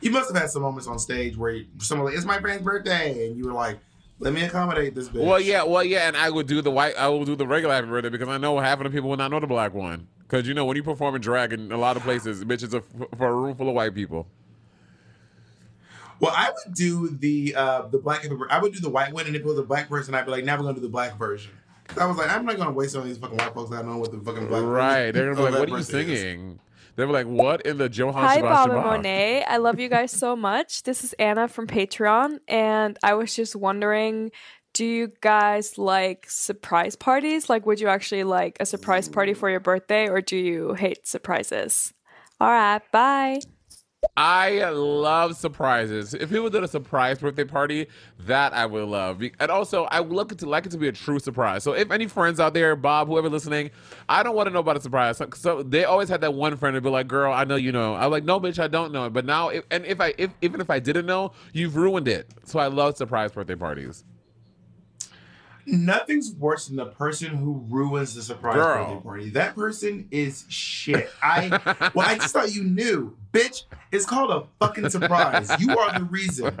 You must have had some moments on stage where you, someone like, "It's my friend's birthday," and you were like, "Let me accommodate this bitch." Well, yeah, well, yeah, and I would do the white. I will do the regular happy birthday because I know half of the people will not know the black one. Because you know when you perform in drag in a lot of places, bitches are f- for a room full of white people. Well, I would do the uh the black. Happy Bir- I would do the white one, and if it was a black person, I'd be like, "Now we're gonna do the black version. I was like, I'm not gonna waste on these fucking white folks. I don't know what the fucking black Right? They're gonna be like, "What are you birthday is." singing?" They were like, "What in the Johann Hi, Bob and Bach?" Monet. I love you guys so much. This is Anna from Patreon, and I was just wondering do you guys like surprise parties? Like, would you actually like a surprise party for your birthday, or do you hate surprises? All right, bye. I love surprises. If people did a surprise birthday party, that I would love. And also, I would look to like it to be a true surprise. So if any friends out there, Bob, whoever listening, I don't want to know about a surprise. So, so they always had that one friend to be like, "Girl, I know you know." I'm like, "No, bitch, I don't know." But now, if, and if I, if even if I didn't know, you've ruined it. So I love surprise birthday parties. Nothing's worse than the person who ruins the surprise Girl. birthday party. That person is shit. I well, I just thought you knew, bitch. It's called a fucking surprise. You are the reason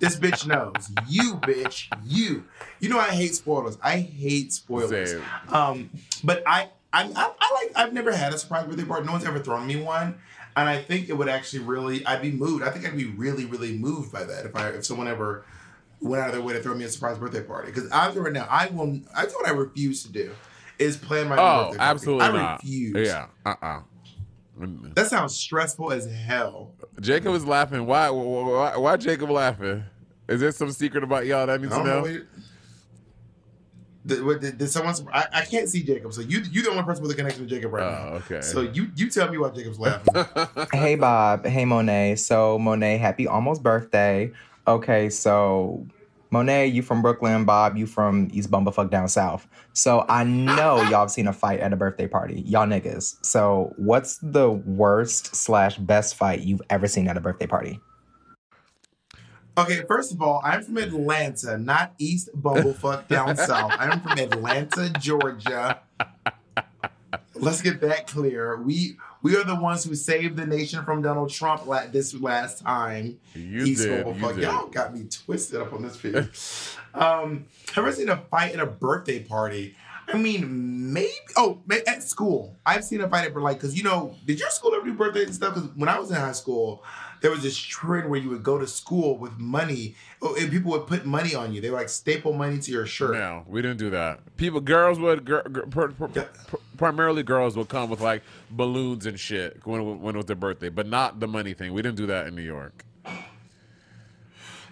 this bitch knows. You, bitch. You. You know I hate spoilers. I hate spoilers. Same. Um, but I I, I, I like. I've never had a surprise birthday party. No one's ever thrown me one, and I think it would actually really. I'd be moved. I think I'd be really, really moved by that if I if someone ever went out of their way to throw me a surprise birthday party. Because I'm right now, I will. That's what I refuse to do. Is plan my own Oh, birthday party. absolutely I not. refuse. Yeah. Uh. uh That sounds stressful as hell. Jacob is laughing. Why? Why? Why Jacob laughing? Is there some secret about y'all that I need I to know. know? Did, did, did someone? I, I can't see Jacob, so you you the only person with a connection to Jacob right now. okay. So you you tell me why Jacob's laughing. Hey Bob, hey Monet. So Monet, happy almost birthday. Okay, so Monet, you from Brooklyn, Bob, you from East Bumblefuck down south. So I know y'all have seen a fight at a birthday party, y'all niggas. So what's the worst slash best fight you've ever seen at a birthday party? Okay, first of all, I'm from Atlanta, not East Bumblefuck down south. I'm from Atlanta, Georgia. Let's get that clear. We we are the ones who saved the nation from Donald Trump la- this last time. You East did, you Bumblefuck. did. Y'all got me twisted up on this video. um, have ever seen a fight at a birthday party? I mean, maybe. Oh, at school, I've seen a fight at like because you know, did your school ever do birthdays and stuff? Because when I was in high school, there was this trend where you would go to school with money, oh, and people would put money on you. They would like staple money to your shirt. No, we didn't do that. People, girls would, gir- gir- pr- pr- pr- primarily girls would come with like balloons and shit when, when it was their birthday, but not the money thing. We didn't do that in New York.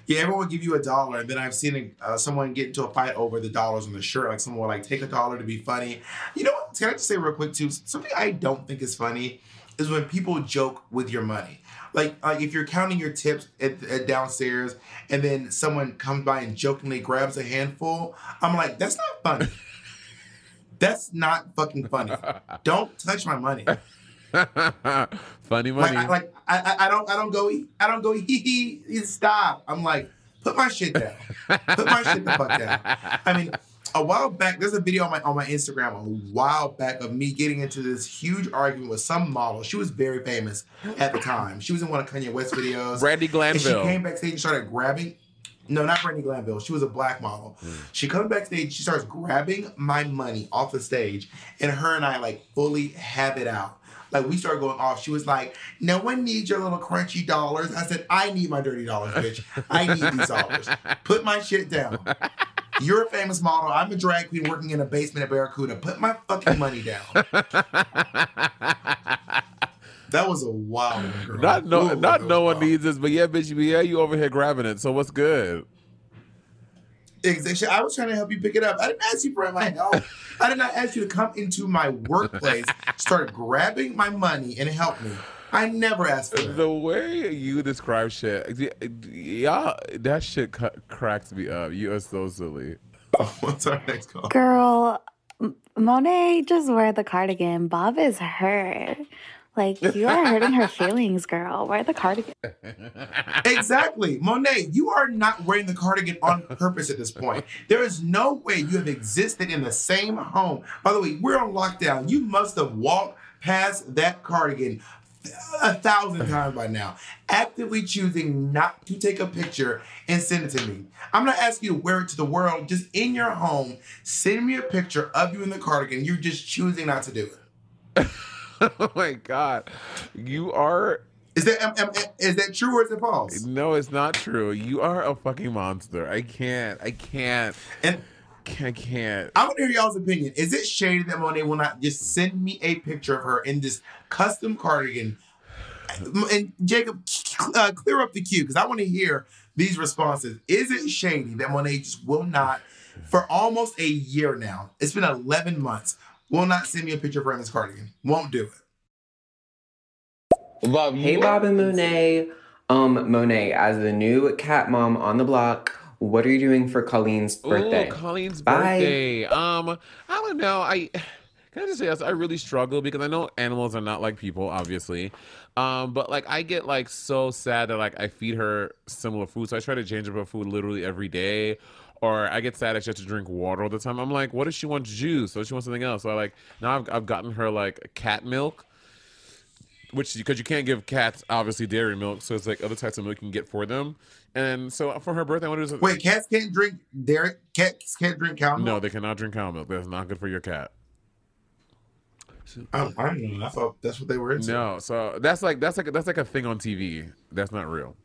Yeah, everyone would give you a dollar, and then I've seen uh, someone get into a fight over the dollars on the shirt. Like someone would like take a dollar to be funny. You know what? Can I just say real quick too? Something I don't think is funny is when people joke with your money. Like, like if you're counting your tips at, at downstairs, and then someone comes by and jokingly grabs a handful. I'm like, that's not funny. that's not fucking funny. Don't touch my money. Funny Like, money. I, like I, I- I don't I don't go I don't go hee hee stop. I'm like put my shit down. Put my shit the fuck down. I mean, a while back, there's a video on my on my Instagram a while back of me getting into this huge argument with some model. She was very famous at the time. She was in one of Kanye West videos. Brandi And Glanville. she came backstage and started grabbing. No, not Brandi Glanville. She was a black model. Hmm. She comes backstage. She starts grabbing my money off the stage, and her and I like fully have it out. Like we started going off. She was like, "No one needs your little crunchy dollars." I said, "I need my dirty dollars, bitch. I need these dollars. Put my shit down." You're a famous model. I'm a drag queen working in a basement at Barracuda. Put my fucking money down. that was a wild girl. not no, Ooh, not no one needs this, but yeah, bitch, yeah, you over here grabbing it. So what's good? Exactly. I was trying to help you pick it up. I didn't ask you for my help. I did not ask you to come into my workplace, start grabbing my money, and help me. I never asked for that. The way you describe shit, y- y'all, that shit cu- cracks me up. You are so silly. What's our next call? Girl, M- Monet, just wear the cardigan. Bob is hurt. Like, you are hurting her feelings, girl. Wear the cardigan. Exactly. Monet, you are not wearing the cardigan on purpose at this point. There is no way you have existed in the same home. By the way, we're on lockdown. You must have walked past that cardigan a thousand times by now, actively choosing not to take a picture and send it to me. I'm not asking you to wear it to the world. Just in your home, send me a picture of you in the cardigan. You're just choosing not to do it. oh my god, you are. Is that am- am- is that true or is it false? No, it's not true. You are a fucking monster. I can't. I can't. And I can't. I want to hear y'all's opinion. Is it shady that Monet will not just send me a picture of her in this custom cardigan? And Jacob, uh, clear up the queue because I want to hear these responses. Is it shady that Monet just will not, for almost a year now, it's been 11 months, will not send me a picture of her in this cardigan? Won't do it. Bob, Hey, Bob and Monet. Um, Monet, as the new cat mom on the block, what are you doing for Colleen's birthday? Ooh, Colleen's Bye. birthday. Um, I don't know. I can I just say this? I really struggle because I know animals are not like people, obviously. Um, but like I get like so sad that like I feed her similar food, so I try to change up her food literally every day. Or I get sad that she has to drink water all the time. I'm like, what if she wants juice? Or she wants something else? So I like now I've I've gotten her like cat milk which because you can't give cats obviously dairy milk, so it's like other types of milk you can get for them. And so for her birthday, I want to Wait, cats can't drink dairy. Cats can't drink cow milk. No, they cannot drink cow milk. That's not good for your cat. I, I don't know. I thought that's what they were into. No, so that's like that's like that's like a thing on TV. That's not real.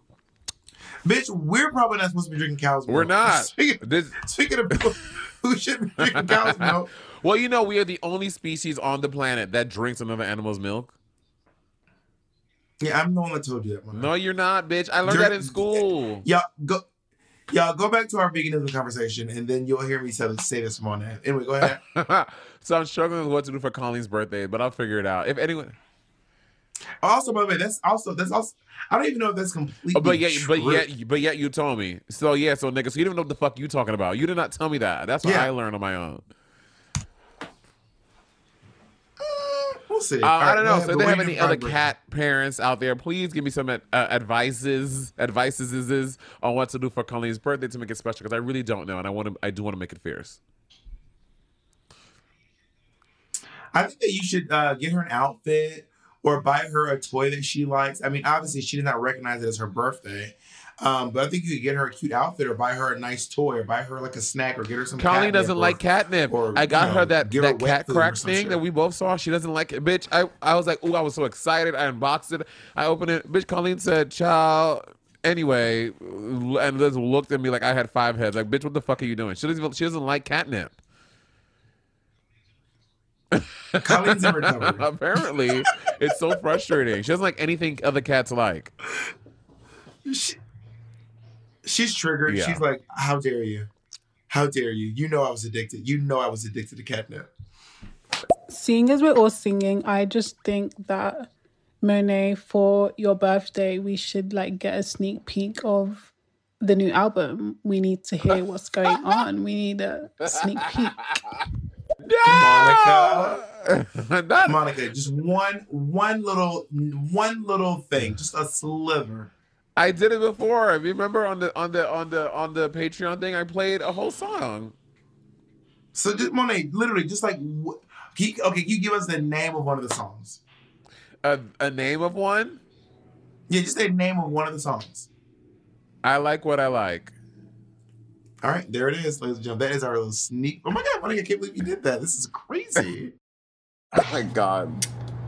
Bitch, we're probably not supposed to be drinking cow's milk. We're not. Speaking, This- speaking of people who shouldn't be drinking cow's milk, well, you know, we are the only species on the planet that drinks another animal's milk. yeah, I'm the one that told you that. No, you're not, bitch. I learned Drink- that in school. Y'all go, y'all go back to our veganism conversation, and then you'll hear me say, say this from on that. Anyway, go ahead. so I'm struggling with what to do for Colleen's birthday, but I'll figure it out. If anyone, oh, Also, by the way, that's also that's also. I don't even know if that's completely. oh, but yet, but true. yet, but yet, you told me. So yeah, so nigga, so you don't know what the fuck you talking about. You did not tell me that. That's what Yeah. I learned on my own. We'll see. Uh, I don't know. So if they have any other cat parents out there, please give me some uh, advices, advices is, is on what to do for Colleen's birthday to make it special because I really don't know, and I want to, I do want to make it fierce. I think that you should uh, get her an outfit or buy her a toy that she likes. I mean, obviously, she does not recognize it as her birthday. Um, but I think you could get her a cute outfit or buy her a nice toy or buy her like a snack or get her some Colleen doesn't or- like catnip. or, I got you her know, that, her that cat crack thing that we both saw. She doesn't like it. Bitch, I, I was like, oh, I was so excited. I unboxed it. I opened it. Bitch, Colleen said, child. Anyway, and just looked at me like I had five heads. Like, bitch, what the fuck are you doing? She doesn't, even- she doesn't like catnip. Colleen's in recovery. Apparently, it's so frustrating. She doesn't like anything other cats like. She, she's triggered. Yeah. She's like, "How dare you? How dare you? You know I was addicted. You know I was addicted to catnip." Seeing as we're all singing, I just think that Monet, for your birthday, we should like get a sneak peek of the new album. We need to hear what's going on. We need a sneak peek. Monica, Monica, just one, one little, one little thing, just a sliver. I did it before. Remember on the on the on the on the Patreon thing, I played a whole song. So just Monet, literally, just like, wh- can you- okay, you give us the name of one of the songs. A, a name of one? Yeah, just a name of one of the songs. I like what I like. All right, there it is, ladies and gentlemen. That is our little sneak. Oh my god, Monica, I can't believe you did that. This is crazy. Oh my god.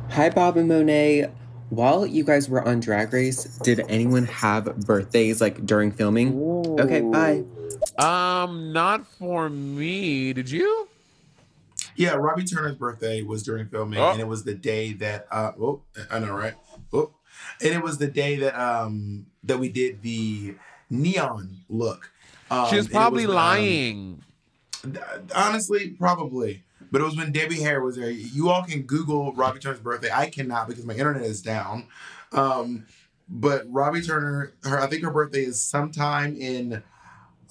Hi, Bob and Monet. While you guys were on Drag Race, did anyone have birthdays like during filming? Okay, bye. Um, not for me. Did you? Yeah, Robbie Turner's birthday was during filming, Oh. and it was the day that uh oh, I know, right? Oh. And it was the day that um that we did the neon look. Um, She's probably was, um, lying. honestly, probably. But it was when Debbie Harry was there. You all can Google Robbie Turner's birthday. I cannot because my internet is down. Um, but Robbie Turner, her I think her birthday is sometime in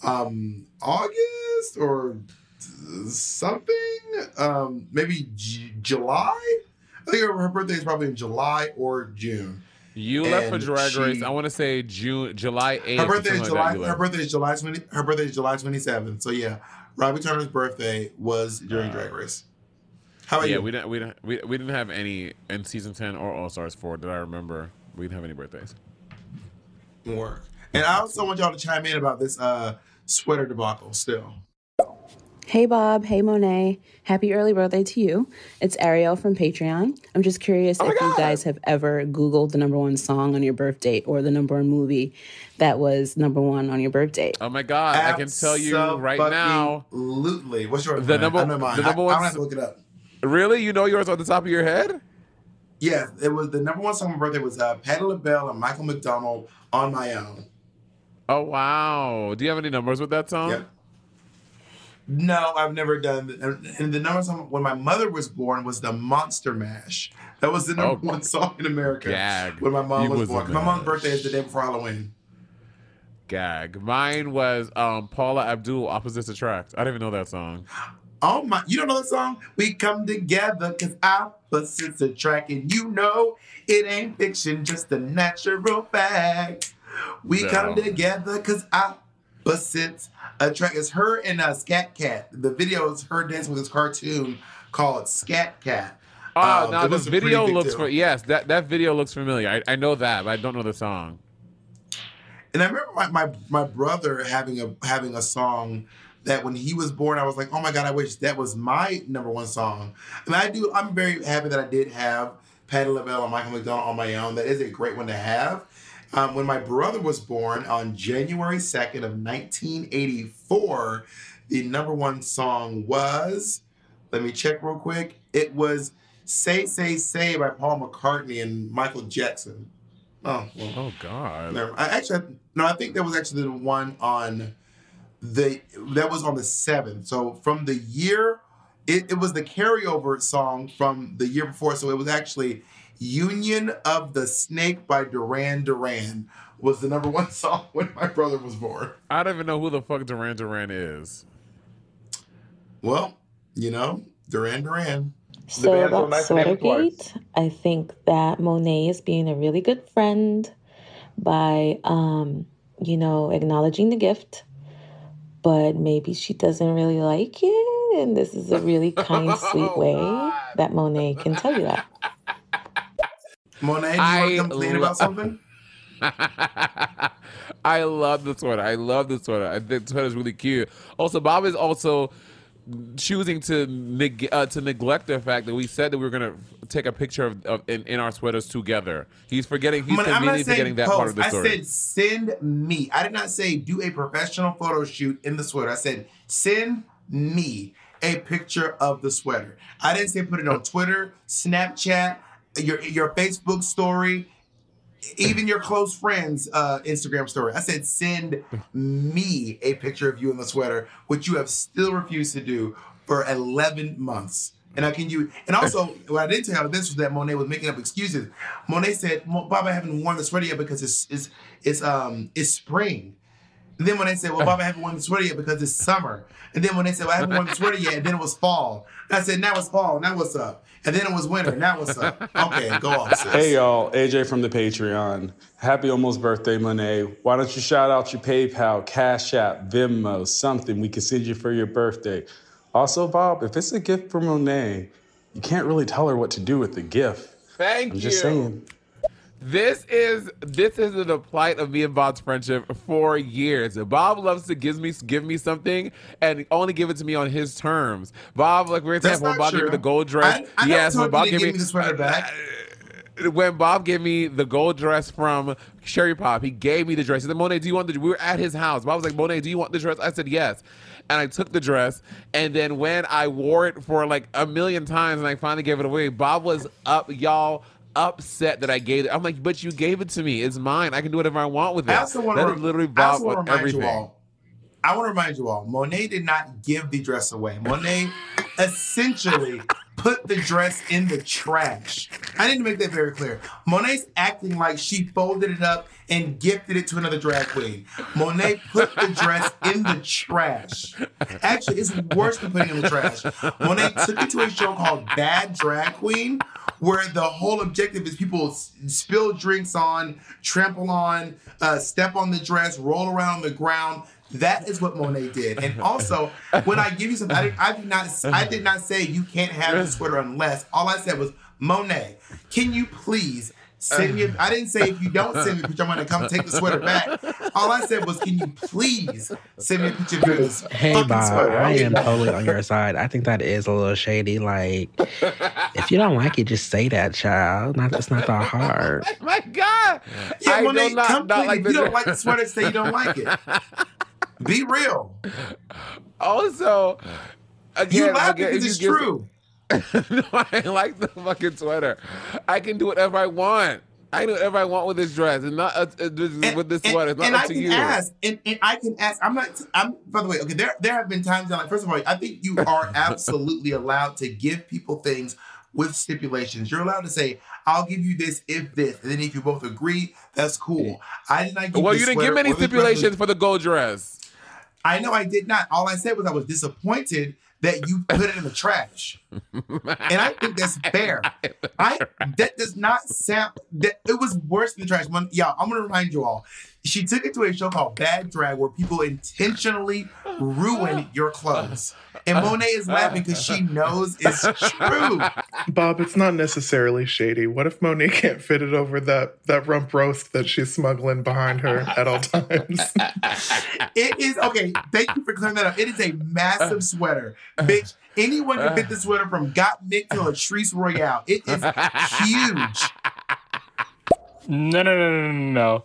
um August or something. Um, maybe J- July. I think her, her birthday is probably in July or June. You left for Drag she- Race. I want to say June, July eighth. Her birthday is July. Her birthday is July twenty. Her birthday is July twenty seventh. So yeah, Robbie Turner's birthday was during Drag Race. How about yeah, you? we didn't we didn't we, we didn't have any in season ten or All Stars four that I remember. We didn't have any birthdays. Work. And I also want y'all to chime in about this uh sweater debacle. Still, Hey Bob, hey Monet. Happy early birthday to you. It's Ariel from Patreon. I'm just curious if you guys have ever Googled the number one song on your birthday or the number one movie that was number one on your birthday. Oh my god, I can tell you right now. Absolutely. What's your The number I know mine. the number I, one. I don't have to look it up. Really, you know yours on the top of your head? Yeah, it was the number one song on my birthday was uh, Patti LaBelle and Michael McDonald on my own. Oh wow! Do you have any numbers with that song? Yeah. No, I've never done. And and the number song when my mother was born was the Monster Mash. That was the number Oh. one song in America. Gag. When my mom was, was born. My mom's birthday is the day before Halloween. Gag. Mine was um Paula Abdul, Opposites Attract. I didn't even know that song. Oh my! You don't know that song? We come together because opposites attract, and you know it ain't fiction, just a natural fact. We No. come together because opposites attract. It's her and uh, Skat Kat. The video is her dancing with this cartoon called Skat Kat. Oh, Um, now it the a video looks for yes, that that video looks familiar. I, I know that, but I don't know the song. And I remember my, my, my brother having a having a song that when he was born, I was like, oh my God, I wish that was my number one song. And I do, I'm very happy that I did have Patti LaBelle and Michael McDonald on my own. That is a great one to have. Um, when my brother was born on January 2nd of 1984, the number one song was, let me check real quick. It was Say, Say, Say by Paul McCartney and Michael Jackson. Oh, well, Oh God. I actually no. I think that was actually the one on the that was on the seventh. So from the year, it, it was the carryover song from the year before. So it was actually "Union of the Snake" by Duran Duran was the number one song when my brother was born. I don't even know who the fuck Duran Duran is. Well, you know Duran Duran. So about Sweatergate, I think that Monet is being a really good friend by, um, you know, acknowledging the gift, but maybe she doesn't really like it, and this is a really kind, sweet way that Monet can tell you that. Monet, do you want to complain lo- about something? I love the sweater. I love the sweater. I think the sweater is really cute. Also, Bob is also choosing to neg- uh, to neglect the fact that we said that we were gonna take a picture of, of in, in our sweaters together. He's forgetting. He's Monet, I'm not conveniently forgetting that post. part of the story. I said send me. I did not say do a professional photo shoot in the sweater. I said send me a picture of the sweater. I didn't say put it on Twitter, Snapchat, your your Facebook story, even your close friends' uh, Instagram story. I said send me a picture of you in the sweater, which you have still refused to do for 11 months. And I can you and also what I didn't tell you this was that Monet was making up excuses. Monet said, "Mo- "Bob, I haven't worn the sweater yet because it's it's it's um it's spring." And then when they said, "Well, Bob, I haven't worn the sweater yet because it's summer," and then when they said, "Well, I haven't worn the sweater yet," and then it was fall. And I said, "Now it's fall. Now what's up?" And then it was winter. Now what's up? Okay, go off. Sis. Hey y'all, AJ from the Patreon. Happy almost birthday, Monet. Why don't you shout out your PayPal, Cash App, Venmo, something we can send you for your birthday? Also, Bob, if it's a gift for Monet, you can't really tell her what to do with the gift. Thank you. I'm you. just saying. This is this is the plight of me and Bob's friendship for years. Bob loves to give me give me something and only give it to me on his terms. Bob, like That's example, when Bob gave me the gold dress. I, I yes, when Bob gave give me me the sweater back. when Bob gave me the gold dress from Sherry Pop, he gave me the dress. He said, Monet, do you want the We were at his house. Bob was like, Monet, do you want the dress? I said, yes. And I took the dress. And then when I wore it for like a million times and I finally gave it away, Bob was up, y'all, upset that I gave it. I'm like, but you gave it to me. It's mine. I can do whatever I want with it. I also want that to literally Bob with everything. you all. I want to remind you all. Monet did not give the dress away. Monet essentially put the dress in the trash. I need to make that very clear. Monet's acting like she folded it up and gifted it to another drag queen. Monet put the dress in the trash. Actually, it's worse than putting it in the trash. Monet took it to a show called Bad Drag Queen, where the whole objective is people spill drinks on, trample on, uh, step on the dress, roll around on the ground. That is what Monet did. And also, when I give you something, I did, I did not I did not say you can't have the sweater unless. All I said was, Monet, can you please send me? a- I didn't say if you don't send me a picture, I'm gonna come take the sweater back. All I said was, can you please send me a picture of this Hey fucking Bob, sweater? I am totally on your side. I think that is a little shady. Like, if you don't like it, just say that, child. Not it's not that hard. My God. Yeah, I Monet, do not, come not clean. like if you don't like the sweater, say you don't like it. Be real. Also, again, You laugh because it's you give- true. no, I like the fucking sweater. I can do whatever I want. I can do whatever I want with this dress, and not uh, uh, this- with this sweater. It's not and up I to can you. ask, and, and I can ask. I'm not. I'm. By the way, okay. There, there have been times that, like, first of all, I think you are absolutely allowed to give people things with stipulations. You're allowed to say, "I'll give you this if this," and then if you both agree, that's cool. I did not give. Well, you didn't give me any stipulations for the gold dress. I know I did not. All I said was I was disappointed that you put it in the trash. and I think that's fair. I that does not sound that it was worse than trash. One, y'all, I'm gonna remind you all. She took it to a show called Bad Drag where people intentionally ruin your clothes. And Monet is laughing because she knows it's true. Bob, it's not necessarily shady. What if Monet can't fit it over that that rump roast that she's smuggling behind her at all times? It is okay. Thank you for clearing that up. It is a massive sweater, bitch. Anyone can fit the sweater from Got Gottmik to Latrice Royale. It is huge. No, no, no, no, no, no.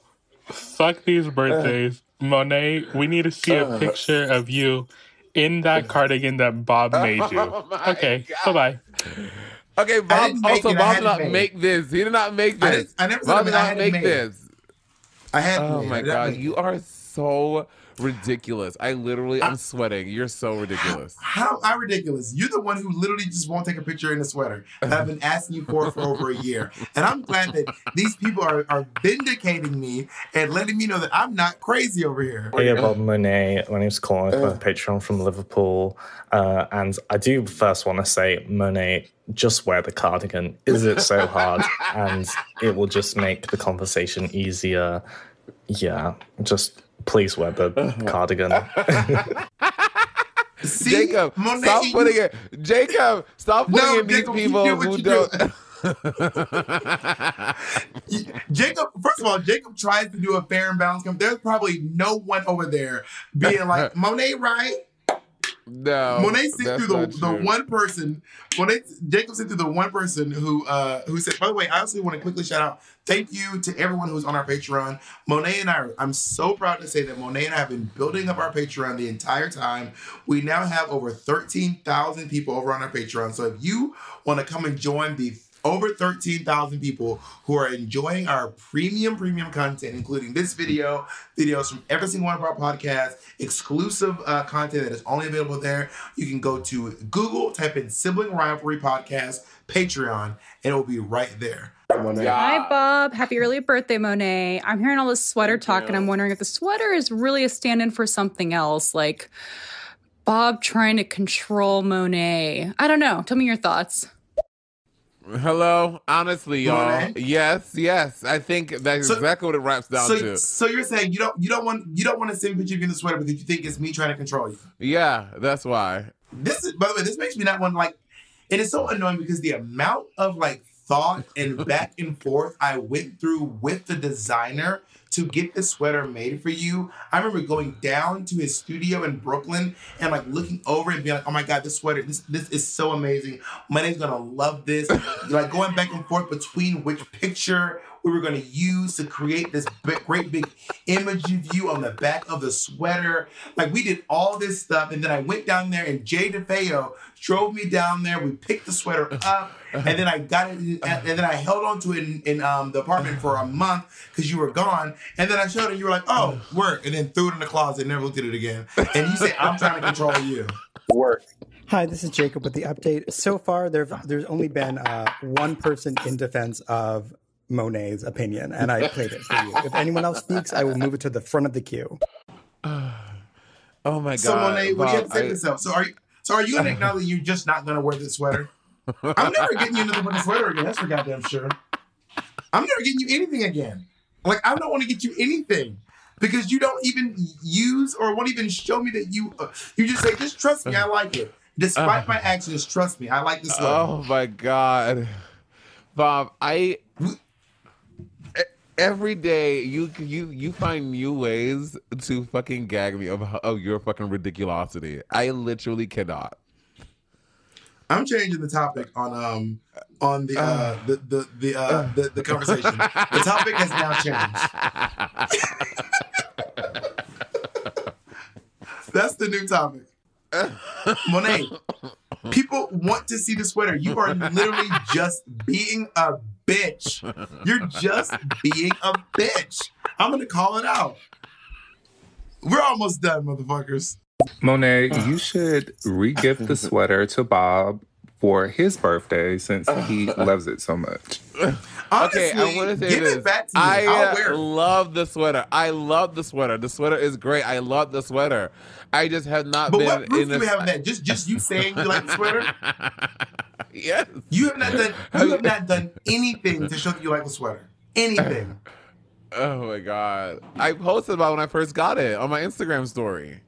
Fuck these birthdays. Uh. Monet, we need to see a uh. picture of you in that cardigan that Bob made you. Oh okay, bye bye. Okay, Bob. Also, it, Bob did not made. make this. He did not make this. didn't- I never said Bob I did made- I not had make made. this. I had. Oh made my god, you are so ridiculous. I literally, I'm sweating. You're so ridiculous. How I ridiculous. You're the one who literally just won't take a picture in a sweater that I've been asking you for for over a year. And I'm glad that these people are, are vindicating me and letting me know that I'm not crazy over here. Hey, Bob Monet. My name's Colin. I'm a Patreon from Liverpool. Uh, and I do first want to say, Monet, just wear the cardigan. Is it so hard? and it will just make the conversation easier. Yeah, just please wear the cardigan. Jacob, Monet, stop putting it. Jacob, stop putting No, in these Jacob, people do who you don't. Jacob, first of all, Jacob tries to do a fair and balanced. com- There's probably no one over there being like, Monet, right? No, Monet sent through the, the one person. Monet Jacob sent through the one person who uh who said. By the way, I also want to quickly shout out. Thank you to everyone who's on our Patreon. Monet and I. I'm so proud to say that Monet and I have been building up our Patreon the entire time. We now have over thirteen thousand people over on our Patreon. So if you want to come and join the over 13,000 people who are enjoying our premium, premium content, including this video, videos from every single one of our podcasts, exclusive uh, content that is only available there. You can go to Google, type in Sibling Rivalry Podcast, Patreon, and it will be right there. Hi, Bob. Happy early birthday, Monet. I'm hearing all this sweater talk, and I'm wondering if the sweater is really a stand in for something else, like Bob trying to control Monet. I don't know. Tell me your thoughts. Hello, honestly, y'all. Yes, yes. I think that's So- exactly what it wraps down So, to. so you're saying you don't you don't want you don't want to send picture of you in the sweater because you think it's me trying to control you. Yeah, that's why. This is by the way, this makes me not want like it is so annoying because the amount of like thought and back and forth I went through with the designer to get this sweater made for you. I remember going down to his studio in Brooklyn and like looking over and being like, oh my God, this sweater, this this is so amazing. Money's gonna love this. like going back and forth between which picture we were to use to create this big, great big image of you on the back of the sweater. Like we did all this stuff, and then I went down there, and Jay DeFeo drove me down there. We picked the sweater up, and then I got it, and then I held on to it in, in um, the apartment for a month because you were gone. And then I showed it, and you were like, "Oh, work," and then threw it in the closet, and never looked at it again. And you said, "I'm trying to control you." Work. Hi, this is Jacob with the update. So far, there there's only been uh, one person in defense of Monet's opinion, and I played it for you. If anyone else speaks, I will move it to the front of the queue. Oh my god. So Monet, what do you have to say Bob, to yourself? So are you? So are you gonna acknowledge you're just not gonna wear this sweater? I'm never getting you another sweater again. That's for goddamn sure. I'm never getting you anything again. Like I don't want to get you anything because you don't even use or won't even show me that you. Uh, you just say, just trust me, I like it. Despite my actions, trust me, I like this sweater. Oh my god, Bob! I every day you you you find new ways to fucking gag me of of your fucking ridiculosity. I literally cannot. I'm changing the topic on um on the uh the the the uh the, the conversation. The topic has now changed. That's the new topic. Monet, people want to see the sweater. You are literally just being a bitch. You're just being a bitch. I'm gonna call it out. We're almost done, motherfuckers. Monet, you should re-gift the sweater to Bob for his birthday since he loves it so much. okay, I want to say give it this. back to me. I I'll wear love the sweater. I love the sweater. The sweater is great. I love the sweater. I just have not But been what proof in do a we have of that? Just just you saying you like the sweater? yes. You have not done you have not done anything to show that you like the sweater. Anything. Oh my god! I posted about when I first got it on my Instagram story.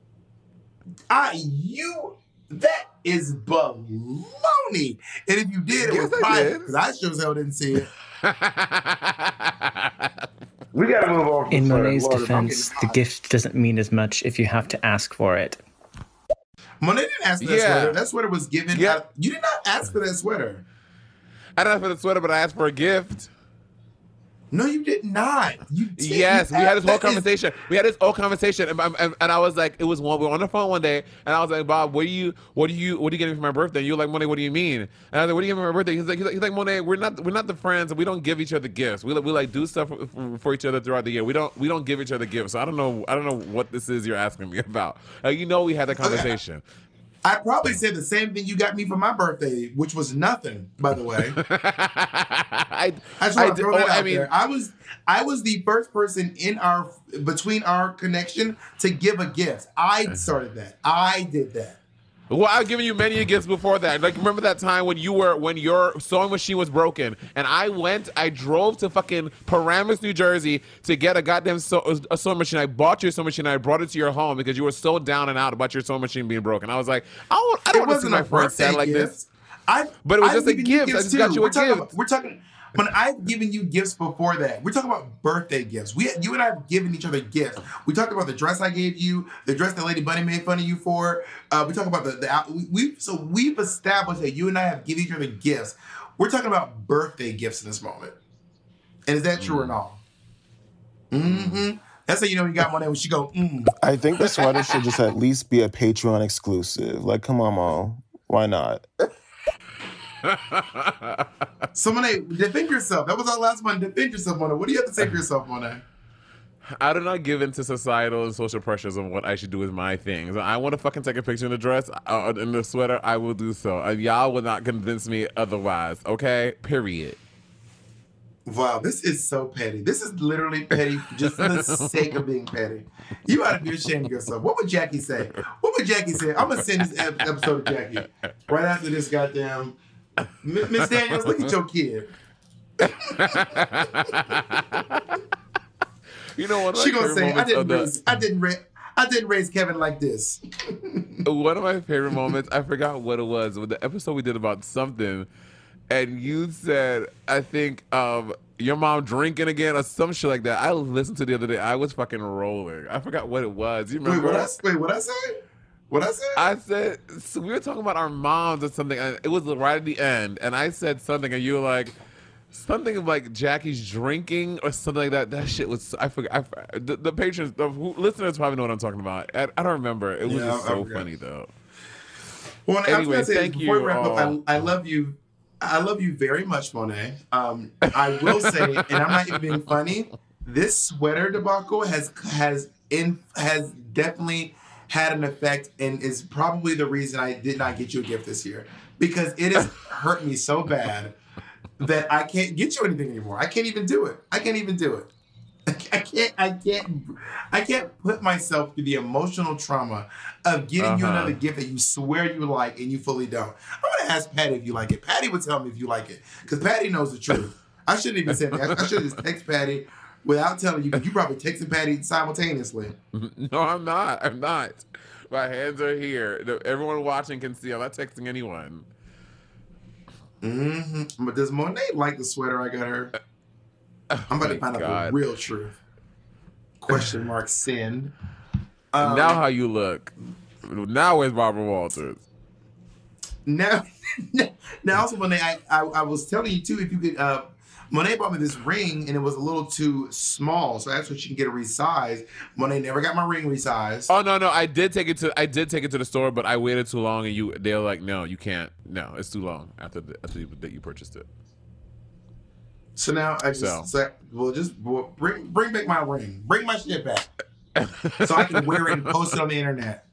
I you that is baloney. And if you did, it Yes, was I private because I sure as hell didn't see it. we gotta move on. In. Monet's Lord, defense, the gift doesn't mean as much if you have to ask for it. Monet didn't ask for that Yeah. sweater. That sweater was given. Yeah. out- you did not ask for that sweater. I didn't ask for the sweater, but I asked for a gift. No, you did not. You did. Yes, we had this whole asked- that is- conversation. We had this whole conversation, and, and, and I was like, it was one. We were on the phone one day, and I was like, Bob, what do you, what do you, what are you getting for my birthday? And you were like, Monet, what do you mean? And I was like, what do you get for my birthday? He's like, he's like, he's like, Monet, we're not, we're not the friends, and we don't give each other gifts. We like, we like do stuff for, for- for each other throughout the year. We don't, we don't give each other gifts. So I don't know, I don't know what this is you're asking me about. Like, you know, we had that conversation. I probably said the same thing you got me for my birthday, which was nothing, by the way. I, just want to throw oh, that oh, I mean- there. I was I was the first person in our between our connection to give a gift. I started that. I did that. Well, I've given you many gifts before that. Like, remember that time when you were when your sewing machine was broken, and I went, I drove to fucking Paramus, New Jersey, to get a goddamn sew, a sewing machine. I bought your sewing machine. I brought it to your home because you were so down and out about your sewing machine being broken. I was like, I don't, I don't want to see my a friends sad like this. I But it was I've just a gift. I just got too. you a we're talking gift. About, we're talking when I've given you gifts before that. We're talking about birthday gifts. We you and I have given each other gifts. We talked about the dress I gave you, the dress that Lady Bunny made fun of you for. Uh, we talk about the, the we, so we've established that you and I have given each other gifts. We're talking about birthday gifts in this moment. And is that true or not? Mm-hmm. That's how you know you got money when she go, mm. I think the sweater should just at least be a Patreon exclusive. Like, come on, Mo. Why not? So Monet, defend yourself. That was our last one. Defend yourself, Monet. What do you have to say for yourself, Monet? I do not give in to societal and social pressures on what I should do with my things. I want to fucking take a picture in the dress, uh, in the sweater. I will do so. And y'all will not convince me otherwise. Okay. Period. Wow, this is so petty. This is literally petty just for the sake of being petty. You ought to be ashamed of yourself. What would Jackie say? What would Jackie say? I'm gonna send this episode to Jackie right after this goddamn. Miss Daniels, look at your kid. You know what? She gonna say, "I didn't the- raise, I didn't raise, I didn't raise Kevin like this." One of my favorite moments, I forgot what it was, with the episode we did about something, and you said, I think, um, your mom drinking again or some shit like that. I listened to the other day. I was fucking rolling. I forgot what it was. You Wait, remember? what I, wait, what I say? What I said? I said so we were talking about our moms or something. And it was right at the end, and I said something, and you were like, something of like Jackie's drinking or something like that. That shit was I forgot. I, the, the patrons, the who, listeners probably know what I'm talking about. I, I don't remember. It was Yeah, just I- so funny though. Well, I was gonna say thank before we you wrap up. I, I love you. I love you very much, Monet. Um, I will say, and I'm not even being funny. This sweater debacle has has in has definitely had an effect, and is probably the reason I did not get you a gift this year because it has hurt me so bad that I can't get you anything anymore. I can't even do it. I can't even do it. I can't. I can't. I can't put myself through the emotional trauma of getting you Uh-huh. another gift that you swear you like and you fully don't. I'm gonna ask Patty if you like it. Patty would tell me if you like it because Patty knows the truth. I shouldn't even say that. I should just text Patty without telling you, You probably texted Patty simultaneously. No, I'm not. I'm not. My hands are here. Everyone watching can see. I'm not texting anyone. hmm But does Monet like the sweater I got her? I'm about to find out the real truth. Question mark sin. Um, now how you look? Now where's Barbara Walters? Now, now also Monet, I, I I was telling you too if you could. uh Monet bought me this ring and it was a little too small, so I asked her she can get a resize. Monet never got my ring resized. Oh no, no, I did take it to I did take it to the store, but I waited too long, and you they're like, no, you can't. No, it's too long after the, after you, that you purchased it. So now I just So. so, well just well, bring bring back my ring, bring my shit back, so I can wear it and post it on the internet.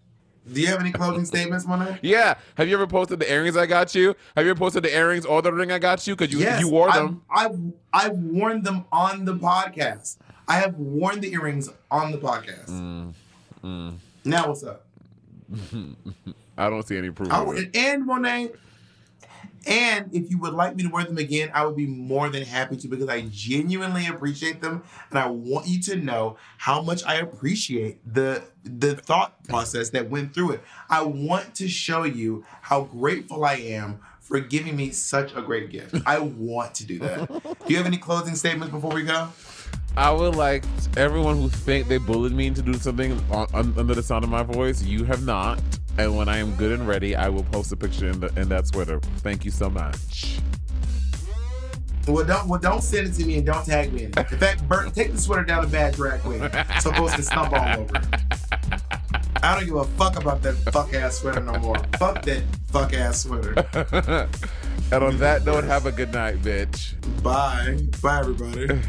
Do you have any closing statements, Monet? Yeah. Have you ever posted the earrings I got you? Have you ever posted the earrings or the ring I got you? Because you yes, you wore I've- them. I've, I've worn them on the podcast. I have worn the earrings on the podcast. Mm, mm. Now what's up? I don't see any proof. I of it. and Monet, and if you would like me to wear them again, I would be more than happy to because I genuinely appreciate them, and I want you to know how much I appreciate the the thought process that went through it. I want to show you how grateful I am for giving me such a great gift. I want to do that. Do you have any closing statements before we go? I would like everyone who think they bullied me into doing something on, un, under the sound of my voice. You have not. And when I am good and ready, I will post a picture in, the, in that sweater. Thank you so much. Well, don't well don't send it to me and don't tag me in it. In fact, Bert, take the sweater down to bad drag queen so folks can stump all over. it. I don't give a fuck about that fuck ass sweater no more. Fuck that fuck ass sweater. and on that note, have a good night, bitch. Bye. Bye, everybody.